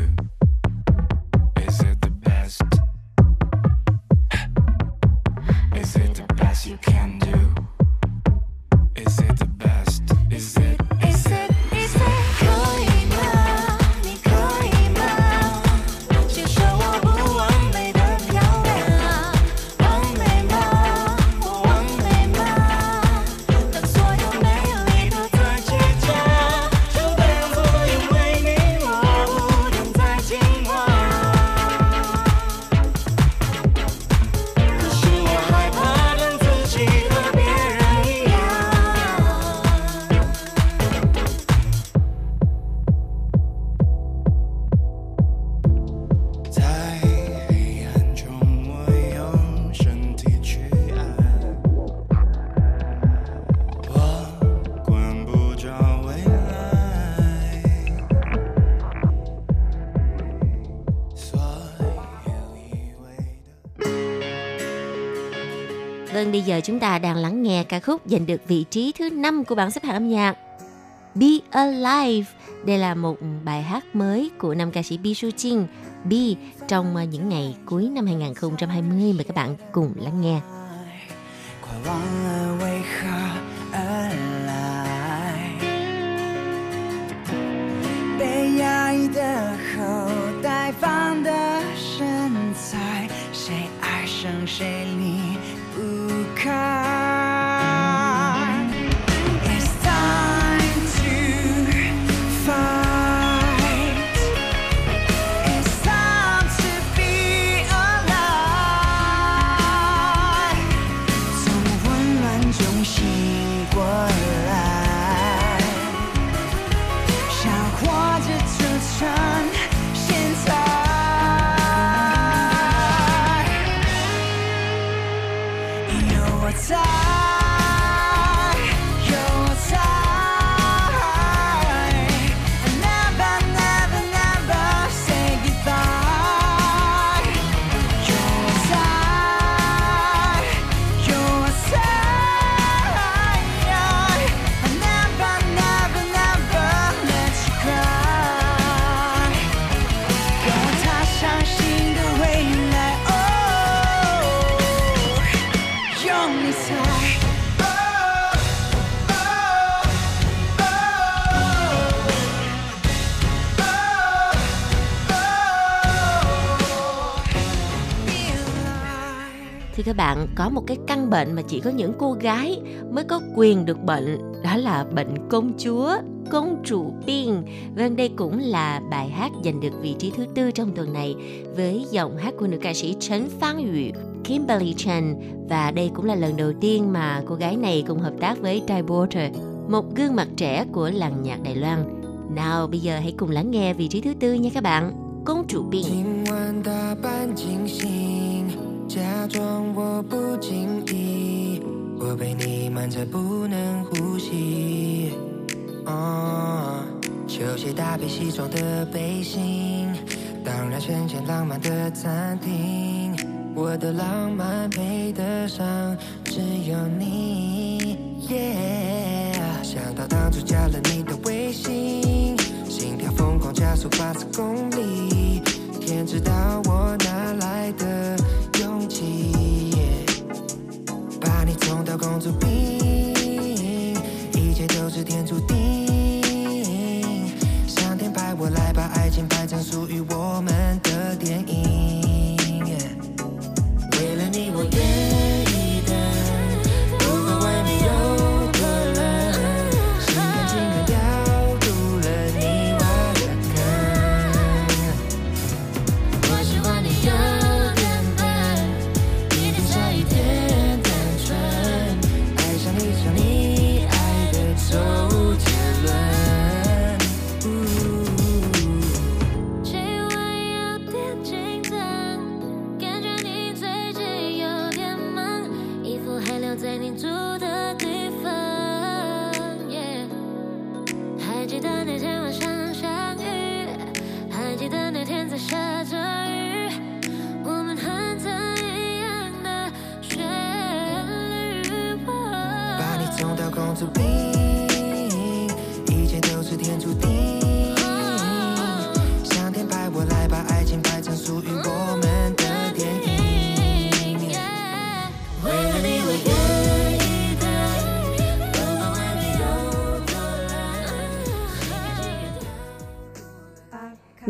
giờ chúng ta đang lắng nghe ca khúc giành được vị trí thứ 5 của bảng xếp hạng âm nhạc Be Alive. Đây là một bài hát mới của nam ca sĩ Bi Su Jin. Bi trong ờ, những ngày cuối năm 2020 mời các bạn cùng lắng nghe. 快忘了为何而来，被压抑的后待放的身材，谁爱上谁离 不 có một cái căn bệnh mà chỉ có những cô gái mới có quyền được bệnh, đó là bệnh công chúa, công chủ biên. Vâng, đây cũng là bài hát giành được vị trí thứ tư trong tuần này với giọng hát của nữ ca sĩ Trấn Phan Yu, Kimberly Chen. Và đây cũng là lần đầu tiên mà cô gái này cùng hợp tác với Ty Porter, một gương mặt trẻ của làng nhạc Đài Loan. Nào, bây giờ hãy cùng lắng nghe vị trí thứ tư nha các bạn. Công chủ biên. 假装我不经意，我被你瞒着不能呼吸。哦，球鞋搭配西装的背心，当然选间浪漫的餐厅。我的浪漫配得上只有你。想到当初加了你的微信，心跳疯狂加速八十公里。天知道我哪来的勇气，把你宠到公主病，一切都是天注定，上天派我来把爱情拍成属于我们。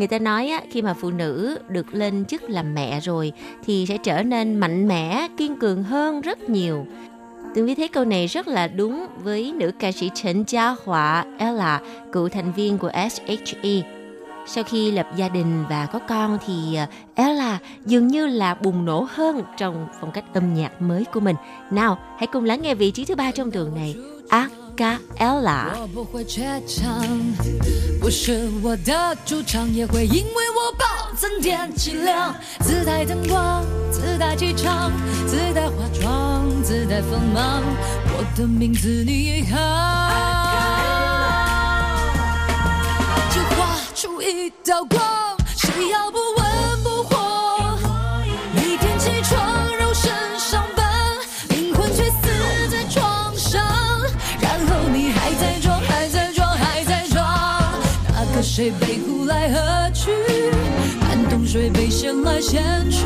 Người ta nói á, khi mà phụ nữ được lên chức làm mẹ rồi thì sẽ trở nên mạnh mẽ, kiên cường hơn rất nhiều. Tương Vi thấy câu này rất là đúng với nữ ca sĩ Trần Gia Họa Ella, cựu thành viên của SHE. Sau khi lập gia đình và có con thì Ella dường như là bùng nổ hơn trong phong cách âm nhạc mới của mình. Nào, hãy cùng lắng nghe vị trí thứ ba trong tuần này, A Ella. 我不是我的主场，也会因为我暴增点气量。自带灯光，自带气场，自带化妆，自带锋芒。我的名字你一行，就画出一道光，谁要不温谁被呼来喝去，寒冬谁被掀来掀去。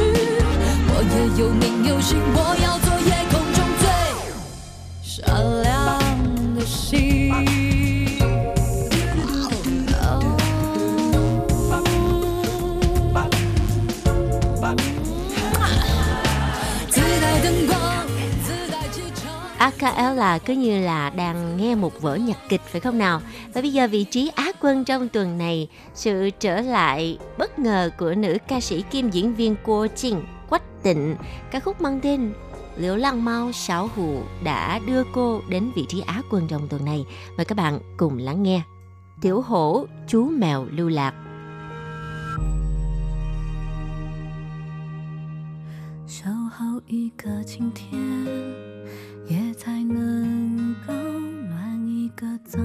我也有名有姓，我要做 场。A cappella cứ như là đang nghe một vở nhạc kịch phải không nào? Và bây giờ vị trí Á quân trong tuần này, sự trở lại bất ngờ của nữ ca sĩ kim diễn viên Cô Trinh, Quách Tịnh, ca khúc mang tên Liễu Lăng Mau Sáu Hù đã đưa cô đến vị trí Á quân trong tuần này. Mời các bạn cùng lắng nghe. Tiểu hổ, chú mèo lưu lạc. 守候一个晴天， 也才能够暖一个早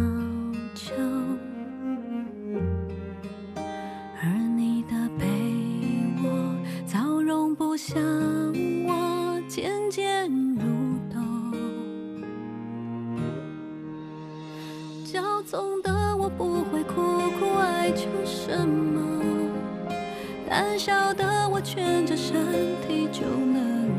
秋。而你的被窝早容不下我渐渐入冬，骄纵的我不会苦苦哀求什么。胆小的我蜷着身体就能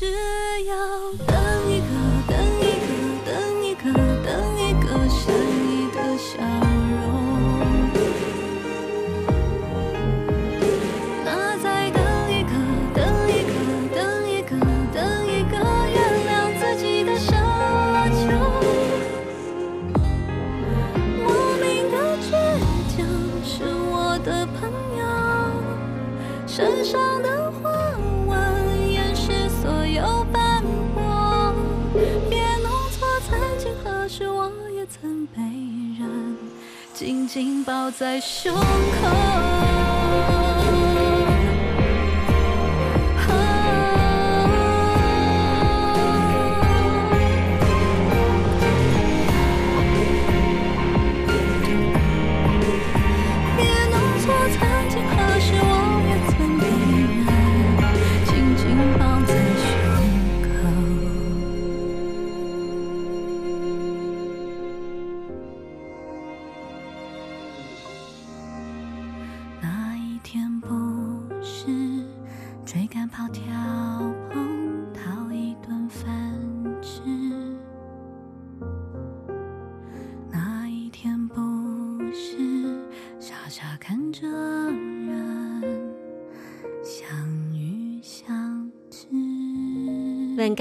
只要等一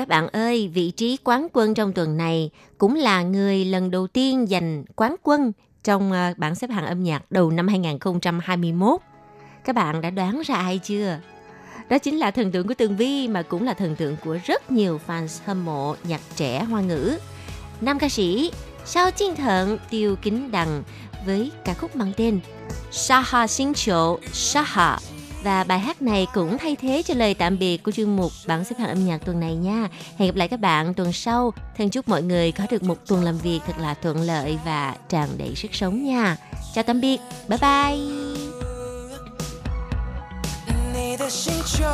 bạn ơi, vị trí quán quân trong tuần này cũng là người lần đầu tiên giành quán quân trong ờ, bảng xếp hạng âm nhạc đầu năm 2021. Các bạn đã đoán ra ai chưa? Đó chính là thần tượng của Tường Vi mà cũng là thần tượng của rất nhiều fans hâm mộ nhạc trẻ hoa ngữ. Nam ca sĩ Sao Chiên Thận Tiêu Kính Đằng với ca khúc mang tên Saha Xin Chỗ Saha và bài hát này cũng thay thế cho lời tạm biệt của chuyên mục bảng xếp hạng âm nhạc tuần này nha. Hẹn gặp lại các bạn tuần sau. Thân chúc mọi người có được một tuần làm việc thật là thuận lợi và tràn đầy sức sống nha. Chào tạm biệt. Bye bye. 你的星球